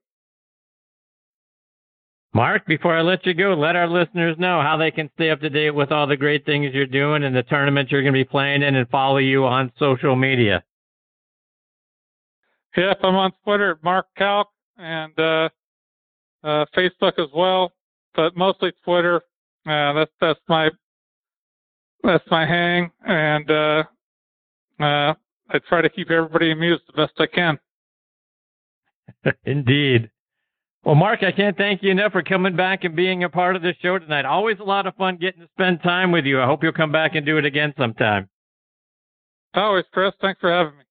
Mark, before I let you go, let our listeners know how they can stay up to date with all the great things you're doing and the tournaments you're going to be playing in and follow you on social media. Yep, I'm on Twitter, Mark Calc, and uh, uh, Facebook as well but mostly Twitter. Uh, that's that's my that's my hang, and uh, uh, I try to keep everybody amused the best I can. Indeed. Well, Mark, I can't thank you enough for coming back and being a part of this show tonight. Always a lot of fun getting to spend time with you. I hope you'll come back and do it again sometime. Always, Chris. Thanks for having me.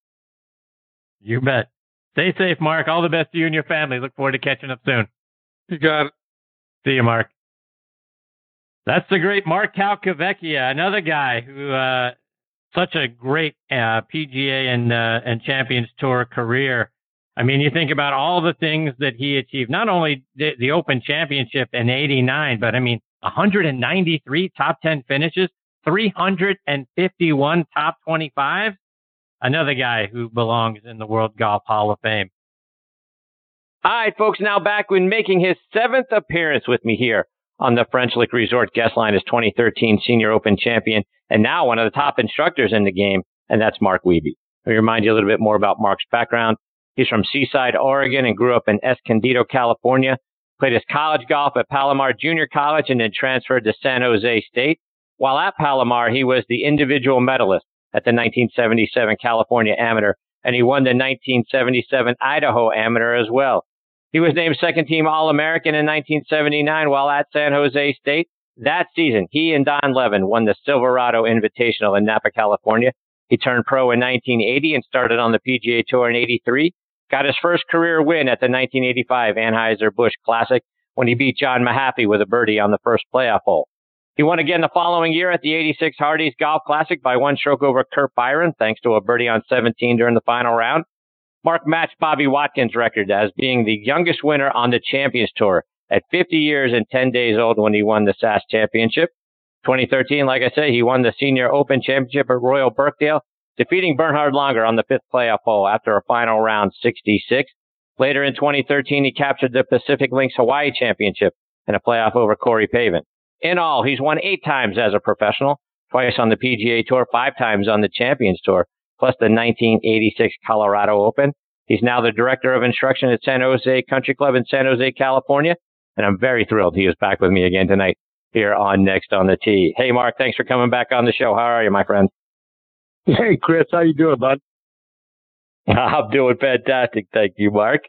You bet. Stay safe, Mark. All the best to you and your family. Look forward to catching up soon. You got it. See you, Mark. That's the great Mark Calcavecchia, another guy who uh, such a great uh, PGA and uh, and Champions Tour career. I mean, you think about all the things that he achieved. Not only the, the Open Championship in '89, but I mean, 193 top 10 finishes, 351 top 25. Another guy who belongs in the World Golf Hall of Fame. All right, folks, now back when making his seventh appearance with me here on the French Lick Resort guest line as 2013 Senior Open champion and now one of the top instructors in the game, and that's Mark Wiebe. Let me remind you a little bit more about Mark's background. He's from Seaside, Oregon, and grew up in Escondido, California. Played his college golf at Palomar Junior College and then transferred to San Jose State. While at Palomar, he was the individual medalist at the 1977 California Amateur, and he won the 1977 Idaho Amateur as well. He was named second team All American in 1979 while at San Jose State. That season, he and Don Levin won the Silverado Invitational in Napa, California. He turned pro in 1980 and started on the PGA Tour in 83. Got his first career win at the 1985 Anheuser-Busch Classic when he beat John Mahaffey with a birdie on the first playoff hole. He won again the following year at the 86 Hardee's Golf Classic by one stroke over Curt Byrum, thanks to a birdie on 17 during the final round. Mark matched Bobby Wadkins' record as being the youngest winner on the Champions Tour at 50 years and 10 days old when he won the SAS Championship. 2013, like I said, he won the Senior Open Championship at Royal Birkdale, defeating Bernhard Langer on the fifth playoff hole after a final round 66. Later in 2013, he captured the Pacific Links Hawaii Championship in a playoff over Corey Pavin. In all, he's won eight times as a professional, twice on the PGA Tour, five times on the Champions Tour, plus the 1986 Colorado Open. He's now the director of instruction at San Jose Country Club in San Jose, California. And I'm very thrilled he is back with me again tonight here on Next on the Tee. Hey, Mark, thanks for coming back on the show. How are you, my friend? Hey, Chris, how you doing, bud? I'm doing fantastic. Thank you, Mark.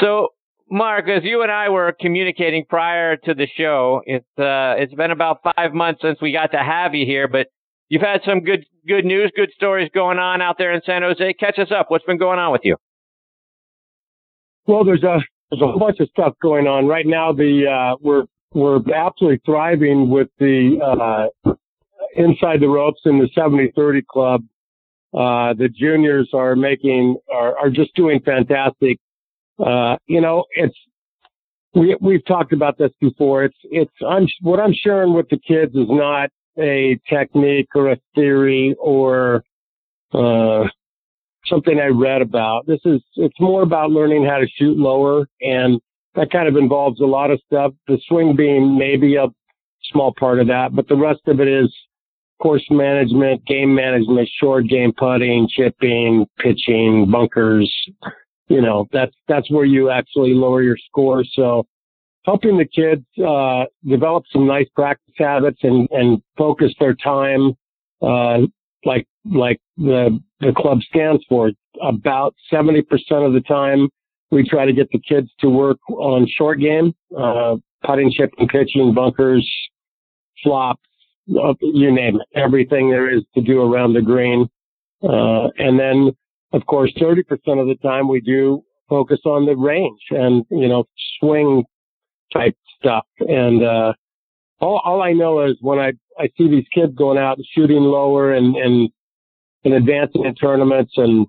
So, Mark, as you and I were communicating prior to the show, it's uh, it's been about five months since we got to have you here, but you've had some good good news, good stories going on out there in San Jose. Catch us up. What's been going on with you? Well, there's a there's a whole bunch of stuff going on right now. The uh, we're we're absolutely thriving with the uh, inside the ropes in the 70-30 club. Uh, the juniors are making are, are just doing fantastic. Uh, you know, it's we we've talked about this before. It's it's I'm what I'm sharing with the kids is not a technique or a theory or uh, something I read about. This is it's more about learning how to shoot lower, and that kind of involves a lot of stuff. The swing beam may be a small part of that, but the rest of it is course management, game management, short game putting, chipping, pitching, bunkers. You know, that's that's where you actually lower your score. So helping the kids uh, develop some nice practice habits and and focus their time, uh, like like the the club stands for. About seventy percent of the time, we try to get the kids to work on short game, uh, putting, chipping, pitching, bunkers, flops, you name it, everything there is to do around the green. Uh, and then, of course, 30% of the time we do focus on the range and, you know, swing type stuff. And, uh, all, all I know is when I, I see these kids going out and shooting lower and, and, and advancing in tournaments and,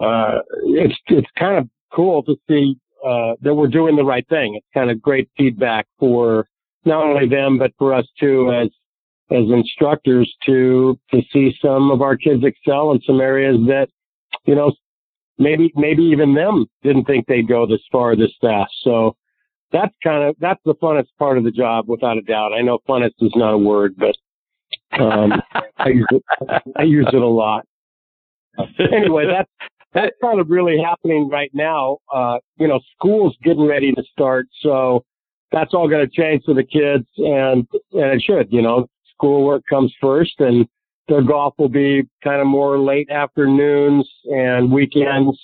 uh, it's, it's kind of cool to see, uh, that we're doing the right thing. It's kind of great feedback for not only them, but for us too as, as instructors to to see some of our kids excel in some areas that you know maybe maybe even them didn't think they'd go this far this fast. So that's kind of that's the funnest part of the job without a doubt. I know funnest is not a word but um i use it i use it a lot. Anyway that's that's kind of really happening right now. Uh you know school's getting ready to start so that's all going to change for the kids and and it should you know. Schoolwork comes first and their golf will be kind of more late afternoons and weekends.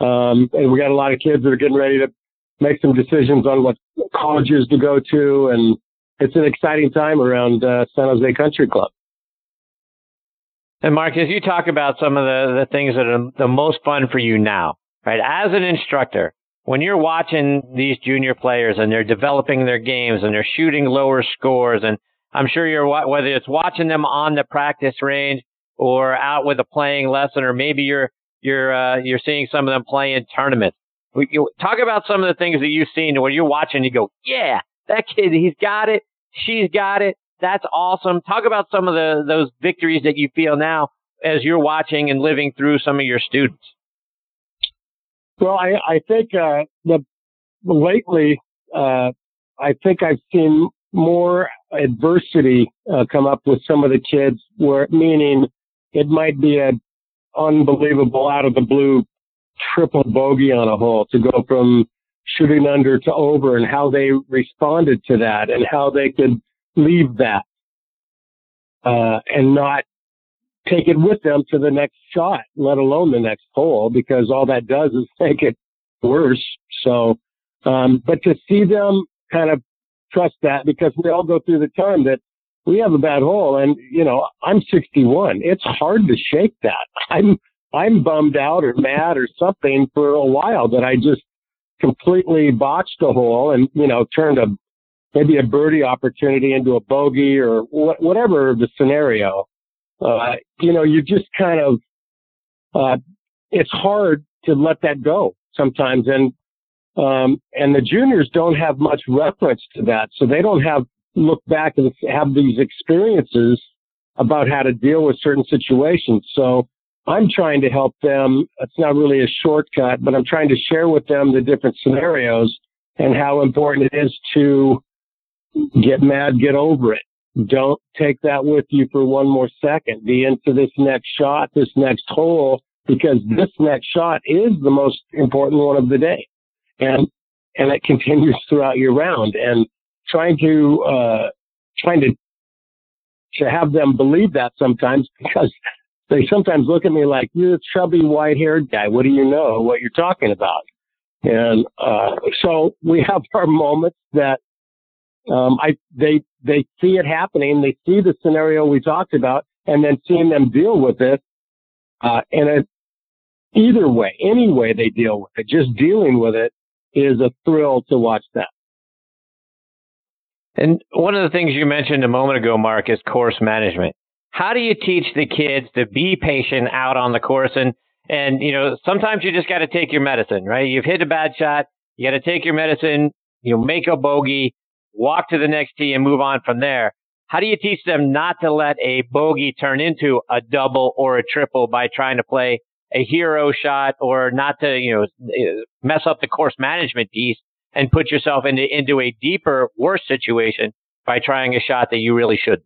Um, and we got a lot of kids that are getting ready to make some decisions on what colleges to go to. And it's an exciting time around uh, San Jose Country Club. And Mark, as you talk about some of the, the things that are the most fun for you now, right? As an instructor, when you're watching these junior players and they're developing their games and they're shooting lower scores and I'm sure you're whether it's watching them on the practice range or out with a playing lesson, or maybe you're you're uh, you're seeing some of them play in tournaments. Talk about some of the things that you've seen where you're watching. You go, yeah, that kid, he's got it. She's got it. That's awesome. Talk about some of the those victories that you feel now as you're watching and living through some of your students. Well, I, I think uh, the lately, uh, I think I've seen more adversity uh, come up with some of the kids where meaning it might be an unbelievable out of the blue triple bogey on a hole to go from shooting under to over and how they responded to that and how they could leave that uh, and not take it with them to the next shot, let alone the next hole, because all that does is make it worse. So, um, but to see them kind of trust that because we all go through the time that we have a bad hole. And you know i'm 61 it's hard to shake that. I'm i'm bummed out or mad or something for a while that i just completely botched a hole and you know turned a maybe a birdie opportunity into a bogey or wh- whatever the scenario. Uh you know you just kind of uh it's hard to let that go sometimes. And um, and the juniors don't have much reference to that. So they don't have look back and have these experiences about how to deal with certain situations. So I'm trying to help them. It's not really a shortcut, but I'm trying to share with them the different scenarios and how important it is to get mad, get over it. Don't take that with you for one more second. Be into this next shot, this next hole, because this next shot is the most important one of the day and and it continues throughout your round. And trying to, uh, trying to, to have them believe that sometimes because they sometimes look at me like, you're a chubby white haired guy. What do you know what you're talking about? And, uh, so we have our moments that, um, I, they, they see it happening. They see the scenario we talked about and then seeing them deal with it. Uh, and it, either way, any way they deal with it, just dealing with it is a thrill to watch that. And one of the things you mentioned a moment ago, Mark, is course management. How do you teach the kids to be patient out on the course? And, and, you know, sometimes you just got to take your medicine, right? You've hit a bad shot. You got to take your medicine, you make a bogey, walk to the next tee and move on from there. How do you teach them not to let a bogey turn into a double or a triple by trying to play a hero shot or not to, you know, mess up the course management piece and put yourself into, into a deeper, worse situation by trying a shot that you really shouldn't?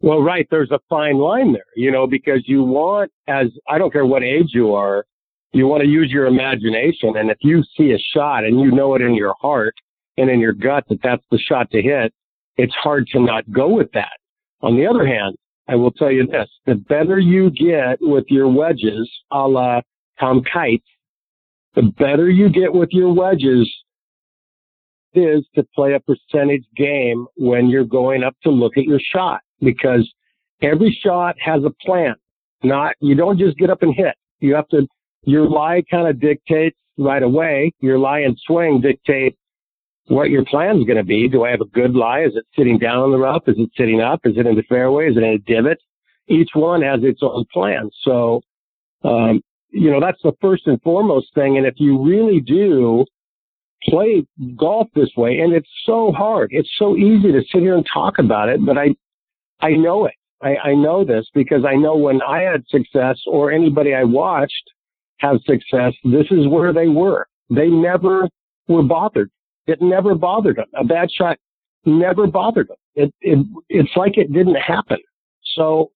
Well, right. There's a fine line there, you know, because you want, as I don't care what age you are, you want to use your imagination. And if you see a shot and you know it in your heart and in your gut that that's the shot to hit, it's hard to not go with that. On the other hand, I will tell you this, the better you get with your wedges, a la Tom Kite, the better you get with your wedges is to play a percentage game when you're going up to look at your shot because every shot has a plan. Not, you don't just get up and hit. You have to, your lie kind of dictates right away. Your lie and swing dictate what your plan is going to be. Do I have a good lie? Is it sitting down on the rough? Is it sitting up? Is it in the fairway? Is it in a divot? Each one has its own plan. So, um, you know, that's the first and foremost thing. And if you really do play golf this way, and it's so hard, it's so easy to sit here and talk about it, but I, I know it. I, I know this because I know when I had success or anybody I watched have success, this is where they were. They never were bothered. It never bothered them. A bad shot never bothered them. It, it, it's like it didn't happen. So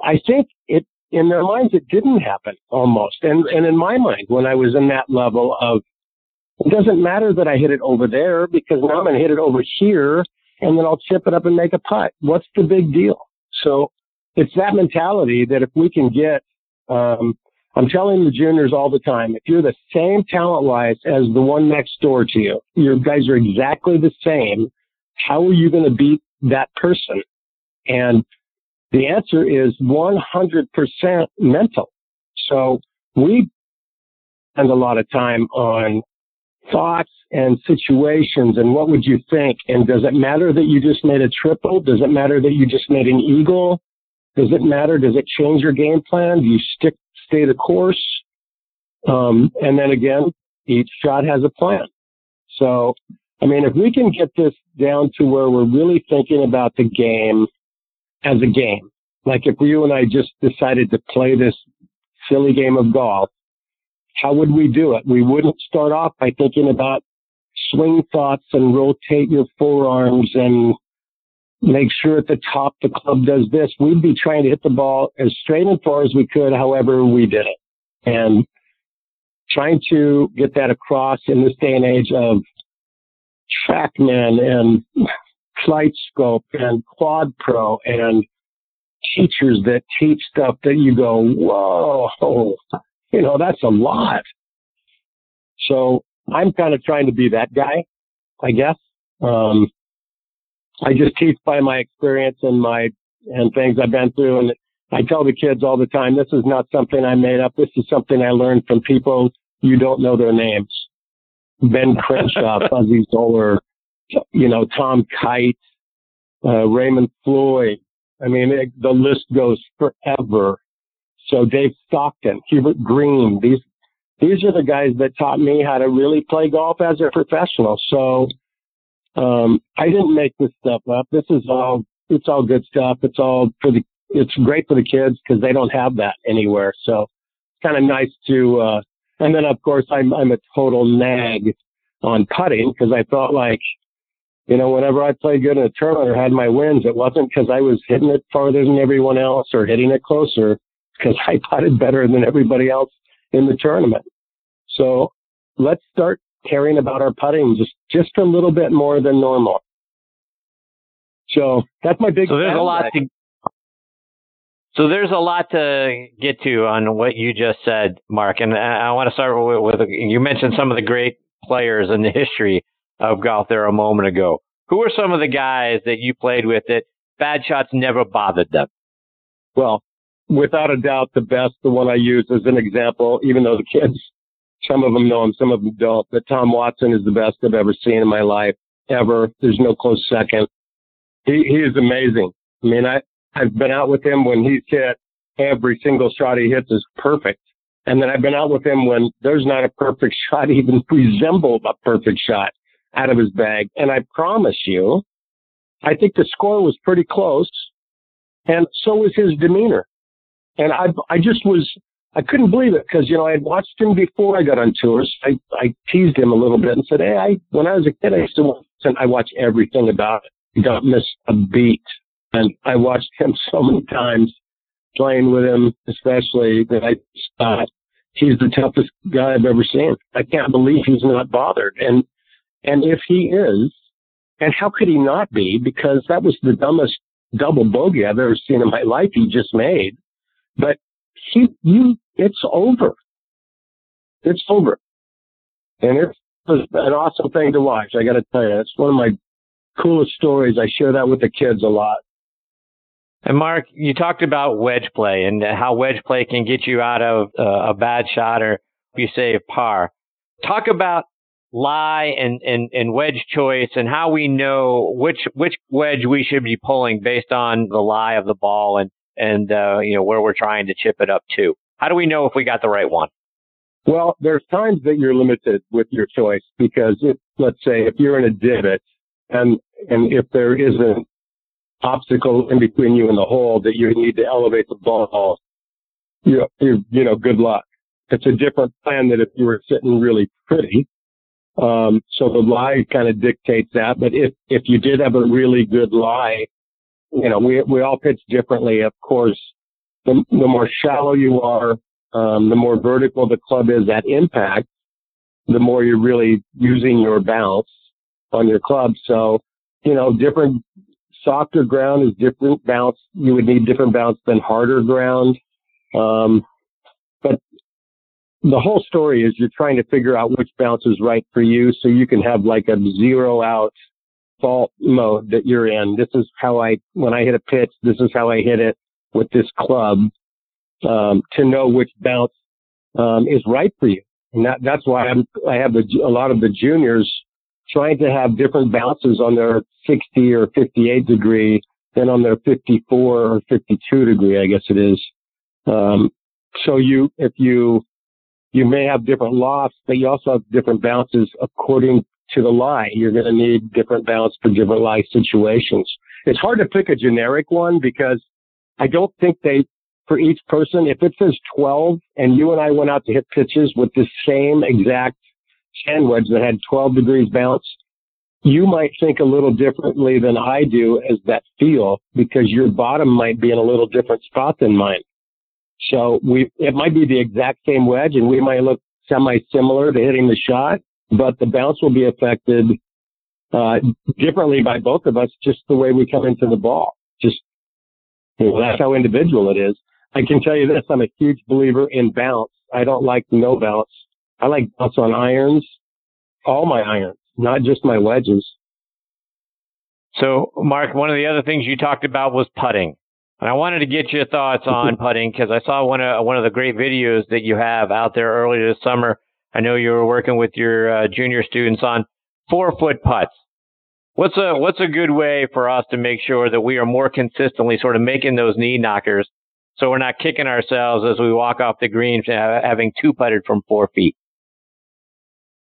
I think it, in their minds, it didn't happen almost. And, and in my mind, when I was in that level of, it doesn't matter that I hit it over there because now I'm going to hit it over here and then I'll chip it up and make a putt. What's the big deal? So it's that mentality that if we can get, um, I'm telling the juniors all the time, if you're the same talent wise as the one next door to you, your guys are exactly the same. How are you going to beat that person? And the answer is 100% mental. So we spend a lot of time on thoughts and situations and what would you think? And does it matter that you just made a triple? Does it matter that you just made an eagle? Does it matter? Does it change your game plan? Do you stick, stay the course? Um, and then again, each shot has a plan. So, I mean, if we can get this down to where we're really thinking about the game as a game, like if you and I just decided to play this silly game of golf, how would we do it? We wouldn't start off by thinking about swing thoughts and rotate your forearms and make sure at the top the club does this. We'd be trying to hit the ball as straight and far as we could, however we did it. And trying to get that across in this day and age of TrackMan and Flight Scope and Quad Pro and teachers that teach stuff that you go, whoa, you know, that's a lot. So I'm kind of trying to be that guy, I guess. Um, I just teach by my experience and my, and things I've been through. And I tell the kids all the time, this is not something I made up. This is something I learned from people you don't know their names. Ben Crenshaw, Fuzzy Zoeller, you know, Tom Kite, uh, Raymond Floyd. I mean, it, the list goes forever. So Dave Stockton, Hubert Green, these these are the guys that taught me how to really play golf as a professional. So um, I didn't make this stuff up. This is all it's all good stuff. It's all for the it's great for the kids because they don't have that anywhere. So it's kind of nice to uh, and then of course I'm I'm a total nag on putting because I felt like you know, whenever I played good in a tournament or had my wins, it wasn't because I was hitting it farther than everyone else or hitting it closer because I putted better than everybody else in the tournament. So let's start caring about our putting just, just a little bit more than normal. So that's my big. So there's a lot to. So there's a lot to get to on what you just said, Mark, and I want to start with, with you mentioned some of the great players in the history of golf there a moment ago. Who are some of the guys that you played with that bad shots never bothered them? Well, without a doubt, the best, the one I use as an example, even though the kids, some of them know him, some of them don't, but Tom Watson is the best I've ever seen in my life, ever. There's no close second. He, he is amazing. I mean, I, I've been out with him when he's hit every single shot he hits is perfect. And then I've been out with him when there's not a perfect shot even resemble a perfect shot out of his bag. And I promise you, I think the score was pretty close. And so was his demeanor. And I, I just was, I couldn't believe it because, you know, I had watched him before I got on tours. I, I teased him a little bit and said, Hey, I, when I was a kid, I used to watch, and I watch everything about it. You don't miss a beat. And I watched him so many times playing with him, especially that I thought he's the toughest guy I've ever seen. I can't believe he's not bothered. And, and if he is, and how could he not be? Because that was the dumbest double bogey I've ever seen in my life he just made. But he, you, it's over. It's over. And it was an awesome thing to watch. I got to tell you, it's one of my coolest stories. I share that with the kids a lot. And Mark, you talked about wedge play and how wedge play can get you out of uh, a bad shot or you say a par. Talk about lie and, and, and wedge choice and how we know which which wedge we should be pulling based on the lie of the ball and and uh, you know where we're trying to chip it up to. How do we know if we got the right one? Well, there's times that you're limited with your choice because if let's say if you're in a divot and and if there is an obstacle in between you and the hole that you need to elevate the ball, you you you know good luck. It's a different plan than if you were sitting really pretty. Um, so the lie kind of dictates that. But if if you did have a really good lie you know, we, we all pitch differently. Of course, the, the more shallow you are, um, the more vertical the club is at impact, the more you're really using your bounce on your club. So, you know, different softer ground is different bounce. You would need different bounce than harder ground. Um, but the whole story is you're trying to figure out which bounce is right for you so you can have like a zero out fault mode that you're in. This is how I, when I hit a pitch, this is how I hit it with this club, um, to know which bounce, um, is right for you. And that, that's why I'm, I have the, a lot of the juniors trying to have different bounces on their 60 or 58 degree than on their 54 or 52 degree, I guess it is. Um, so you, if you, you may have different lofts, but you also have different bounces according to the lie. You're going to need different balance for different lie situations. It's hard to pick a generic one because I don't think they, for each person, if it says 12 and you and I went out to hit pitches with the same exact sand wedge that had 12 degrees bounce, you might think a little differently than I do as that feel because your bottom might be in a little different spot than mine. So we, it might be the exact same wedge and we might look semi similar to hitting the shot, but the bounce will be affected uh, differently by both of us, just the way we come into the ball. Just that's how individual it is. I can tell you this: I'm a huge believer in bounce. I don't like no bounce. I like bounce on irons, all my irons, not just my wedges. So, Mark, one of the other things you talked about was putting. And I wanted to get your thoughts on putting because I saw one of one of the great videos that you have out there earlier this summer I know you were working with your uh, junior students on four foot putts. What's a what's a good way for us to make sure that we are more consistently sort of making those knee knockers, so we're not kicking ourselves as we walk off the green having two putted from four feet.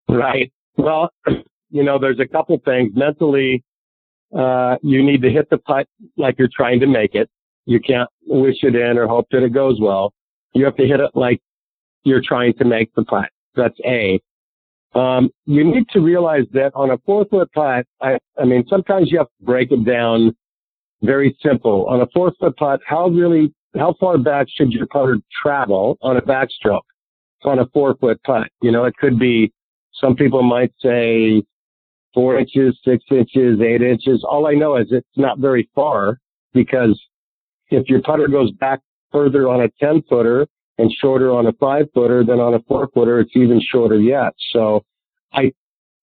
Right. Well, you know, there's a couple things mentally. Uh, you need to hit the putt like you're trying to make it. You can't wish it in or hope that it goes well. You have to hit it like you're trying to make the putt. That's A. Um, you need to realize that on a four foot putt, I, I mean, sometimes you have to break it down very simple. On a four foot putt, how really, how far back should your putter travel on a backstroke on a four foot putt? You know, it could be Some people might say four inches, six inches, eight inches. All I know is it's not very far because if your putter goes back further on a 10 footer and shorter on a five footer than on a four footer, it's even shorter yet. So I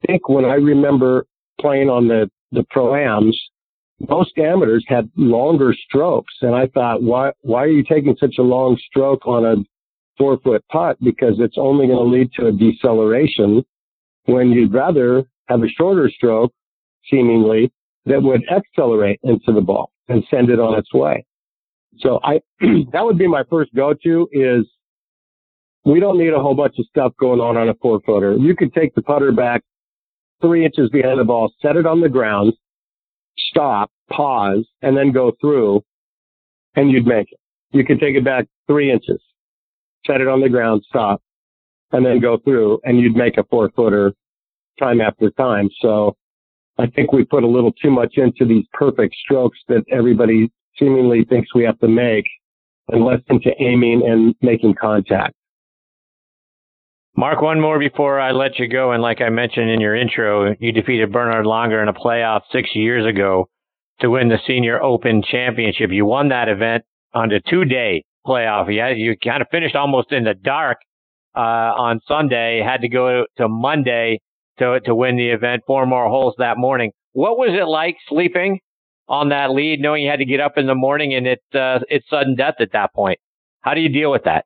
think when I remember playing on the, the pro-ams, most amateurs had longer strokes. And I thought, why, why are you taking such a long stroke on a four foot putt? Because it's only going to lead to a deceleration when you'd rather have a shorter stroke, seemingly, that would accelerate into the ball and send it on its way. So I, that would be my first go-to is we don't need a whole bunch of stuff going on on a four footer. You could take the putter back three inches behind the ball, set it on the ground, stop, pause, and then go through and you'd make it. You could take it back three inches, set it on the ground, stop, and then go through and you'd make a four footer time after time. So I think we put a little too much into these perfect strokes that everybody seemingly thinks we have to make and less into aiming and making contact. Mark, one more before I let you go. And like I mentioned in your intro, you defeated Bernard Langer in a playoff six years ago to win the Senior Open Championship. You won that event on a two day playoff. You, you kind of finished almost in the dark uh, on Sunday, had to go to Monday to, to win the event, four more holes that morning. What was it like sleeping on that lead, knowing you had to get up in the morning and it, uh, it's sudden death at that point? How do you deal with that?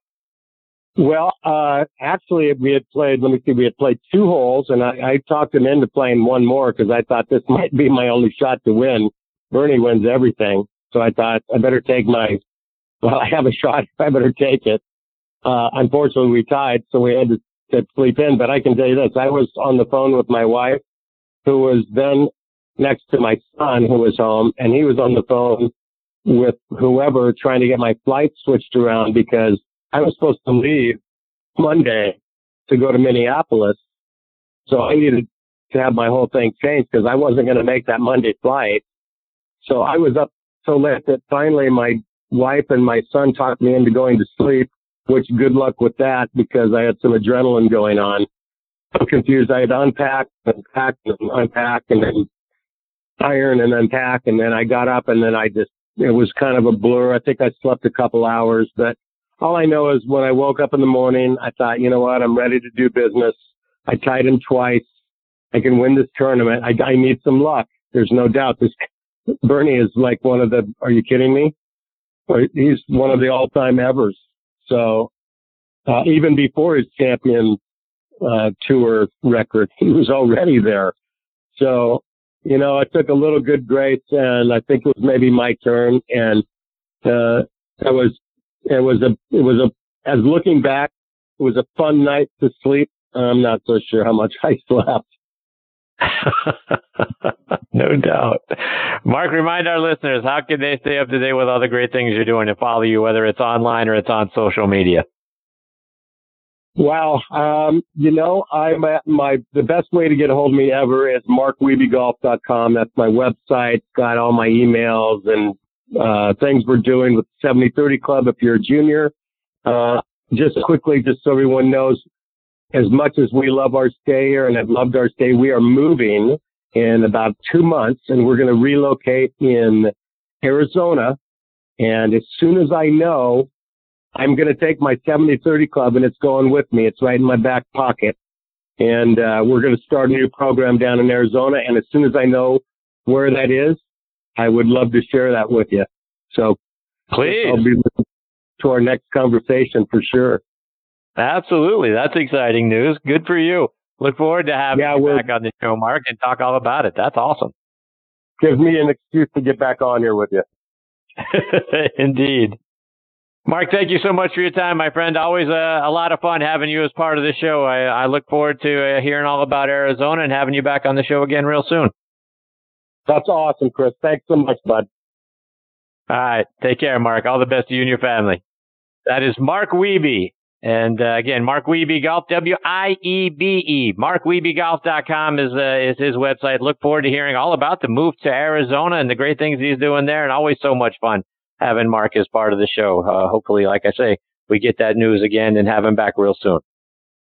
Well, uh, actually, we had played, let me see, we had played two holes and I, I talked him into playing one more because I thought this might be my only shot to win. Bernie wins everything. So I thought I better take my, well, I have a shot. I better take it. Uh, unfortunately we tied, so we had to, to sleep in, but I can tell you this. I was on the phone with my wife who was then next to my son who was home and he was on the phone with whoever trying to get my flight switched around because I was supposed to leave Monday to go to Minneapolis. So I needed to have my whole thing changed because I wasn't going to make that Monday flight. So I was up so late that finally my wife and my son talked me into going to sleep, which good luck with that because I had some adrenaline going on. I'm confused. I had unpacked and packed and unpacked and then iron and unpack. And then I got up and then I just, it was kind of a blur. I think I slept a couple hours, but all I know is when I woke up in the morning, I thought, you know what? I'm ready to do business. I tied him twice. I can win this tournament. I, I need some luck. There's no doubt. This Bernie is like one of the, are you kidding me? He's one of the all time evers. So, uh, even before his champion, uh, tour record, he was already there. So, you know, I took a little good grace and I think it was maybe my turn and, uh, I was it was a, it was a, as looking back, it was a fun night to sleep. I'm not so sure how much I slept. no doubt. Mark, remind our listeners, how can they stay up to date with all the great things you're doing and follow you, whether it's online or it's on social media? Wow. Um, you know, I'm at my, the best way to get a hold of me ever is markwiebegolf.com. That's my website. Got all my emails and uh, things we're doing with 7030 Club if you're a junior. Uh, just quickly, just so everyone knows, as much as we love our stay here and have loved our stay, we are moving in about two months and we're going to relocate in Arizona. And as soon as I know, I'm going to take my 70-30 club and it's going with me. It's right in my back pocket. And, uh, we're going to start a new program down in Arizona. And as soon as I know where that is, I would love to share that with you. So please, I'll be to our next conversation for sure. Absolutely, that's exciting news. Good for you. Look forward to having yeah, you back on the show, Mark, and talk all about it. That's awesome. Gives me an excuse to get back on here with you. Indeed. Mark, thank you so much for your time, my friend. Always a, a lot of fun having you as part of the show. I, I look forward to uh, hearing all about Arizona and having you back on the show again real soon. That's awesome, Chris. Thanks so much, bud. All right. Take care, Mark. All the best to you and your family. That is Mark Wiebe. And uh, again, Mark Wiebe Golf, W-I-E-B-E. MarkWiebeGolf.com is, uh, is his website. Look forward to hearing all about the move to Arizona and the great things he's doing there. And always so much fun having Mark as part of the show. Uh, hopefully, like I say, we get that news again and have him back real soon.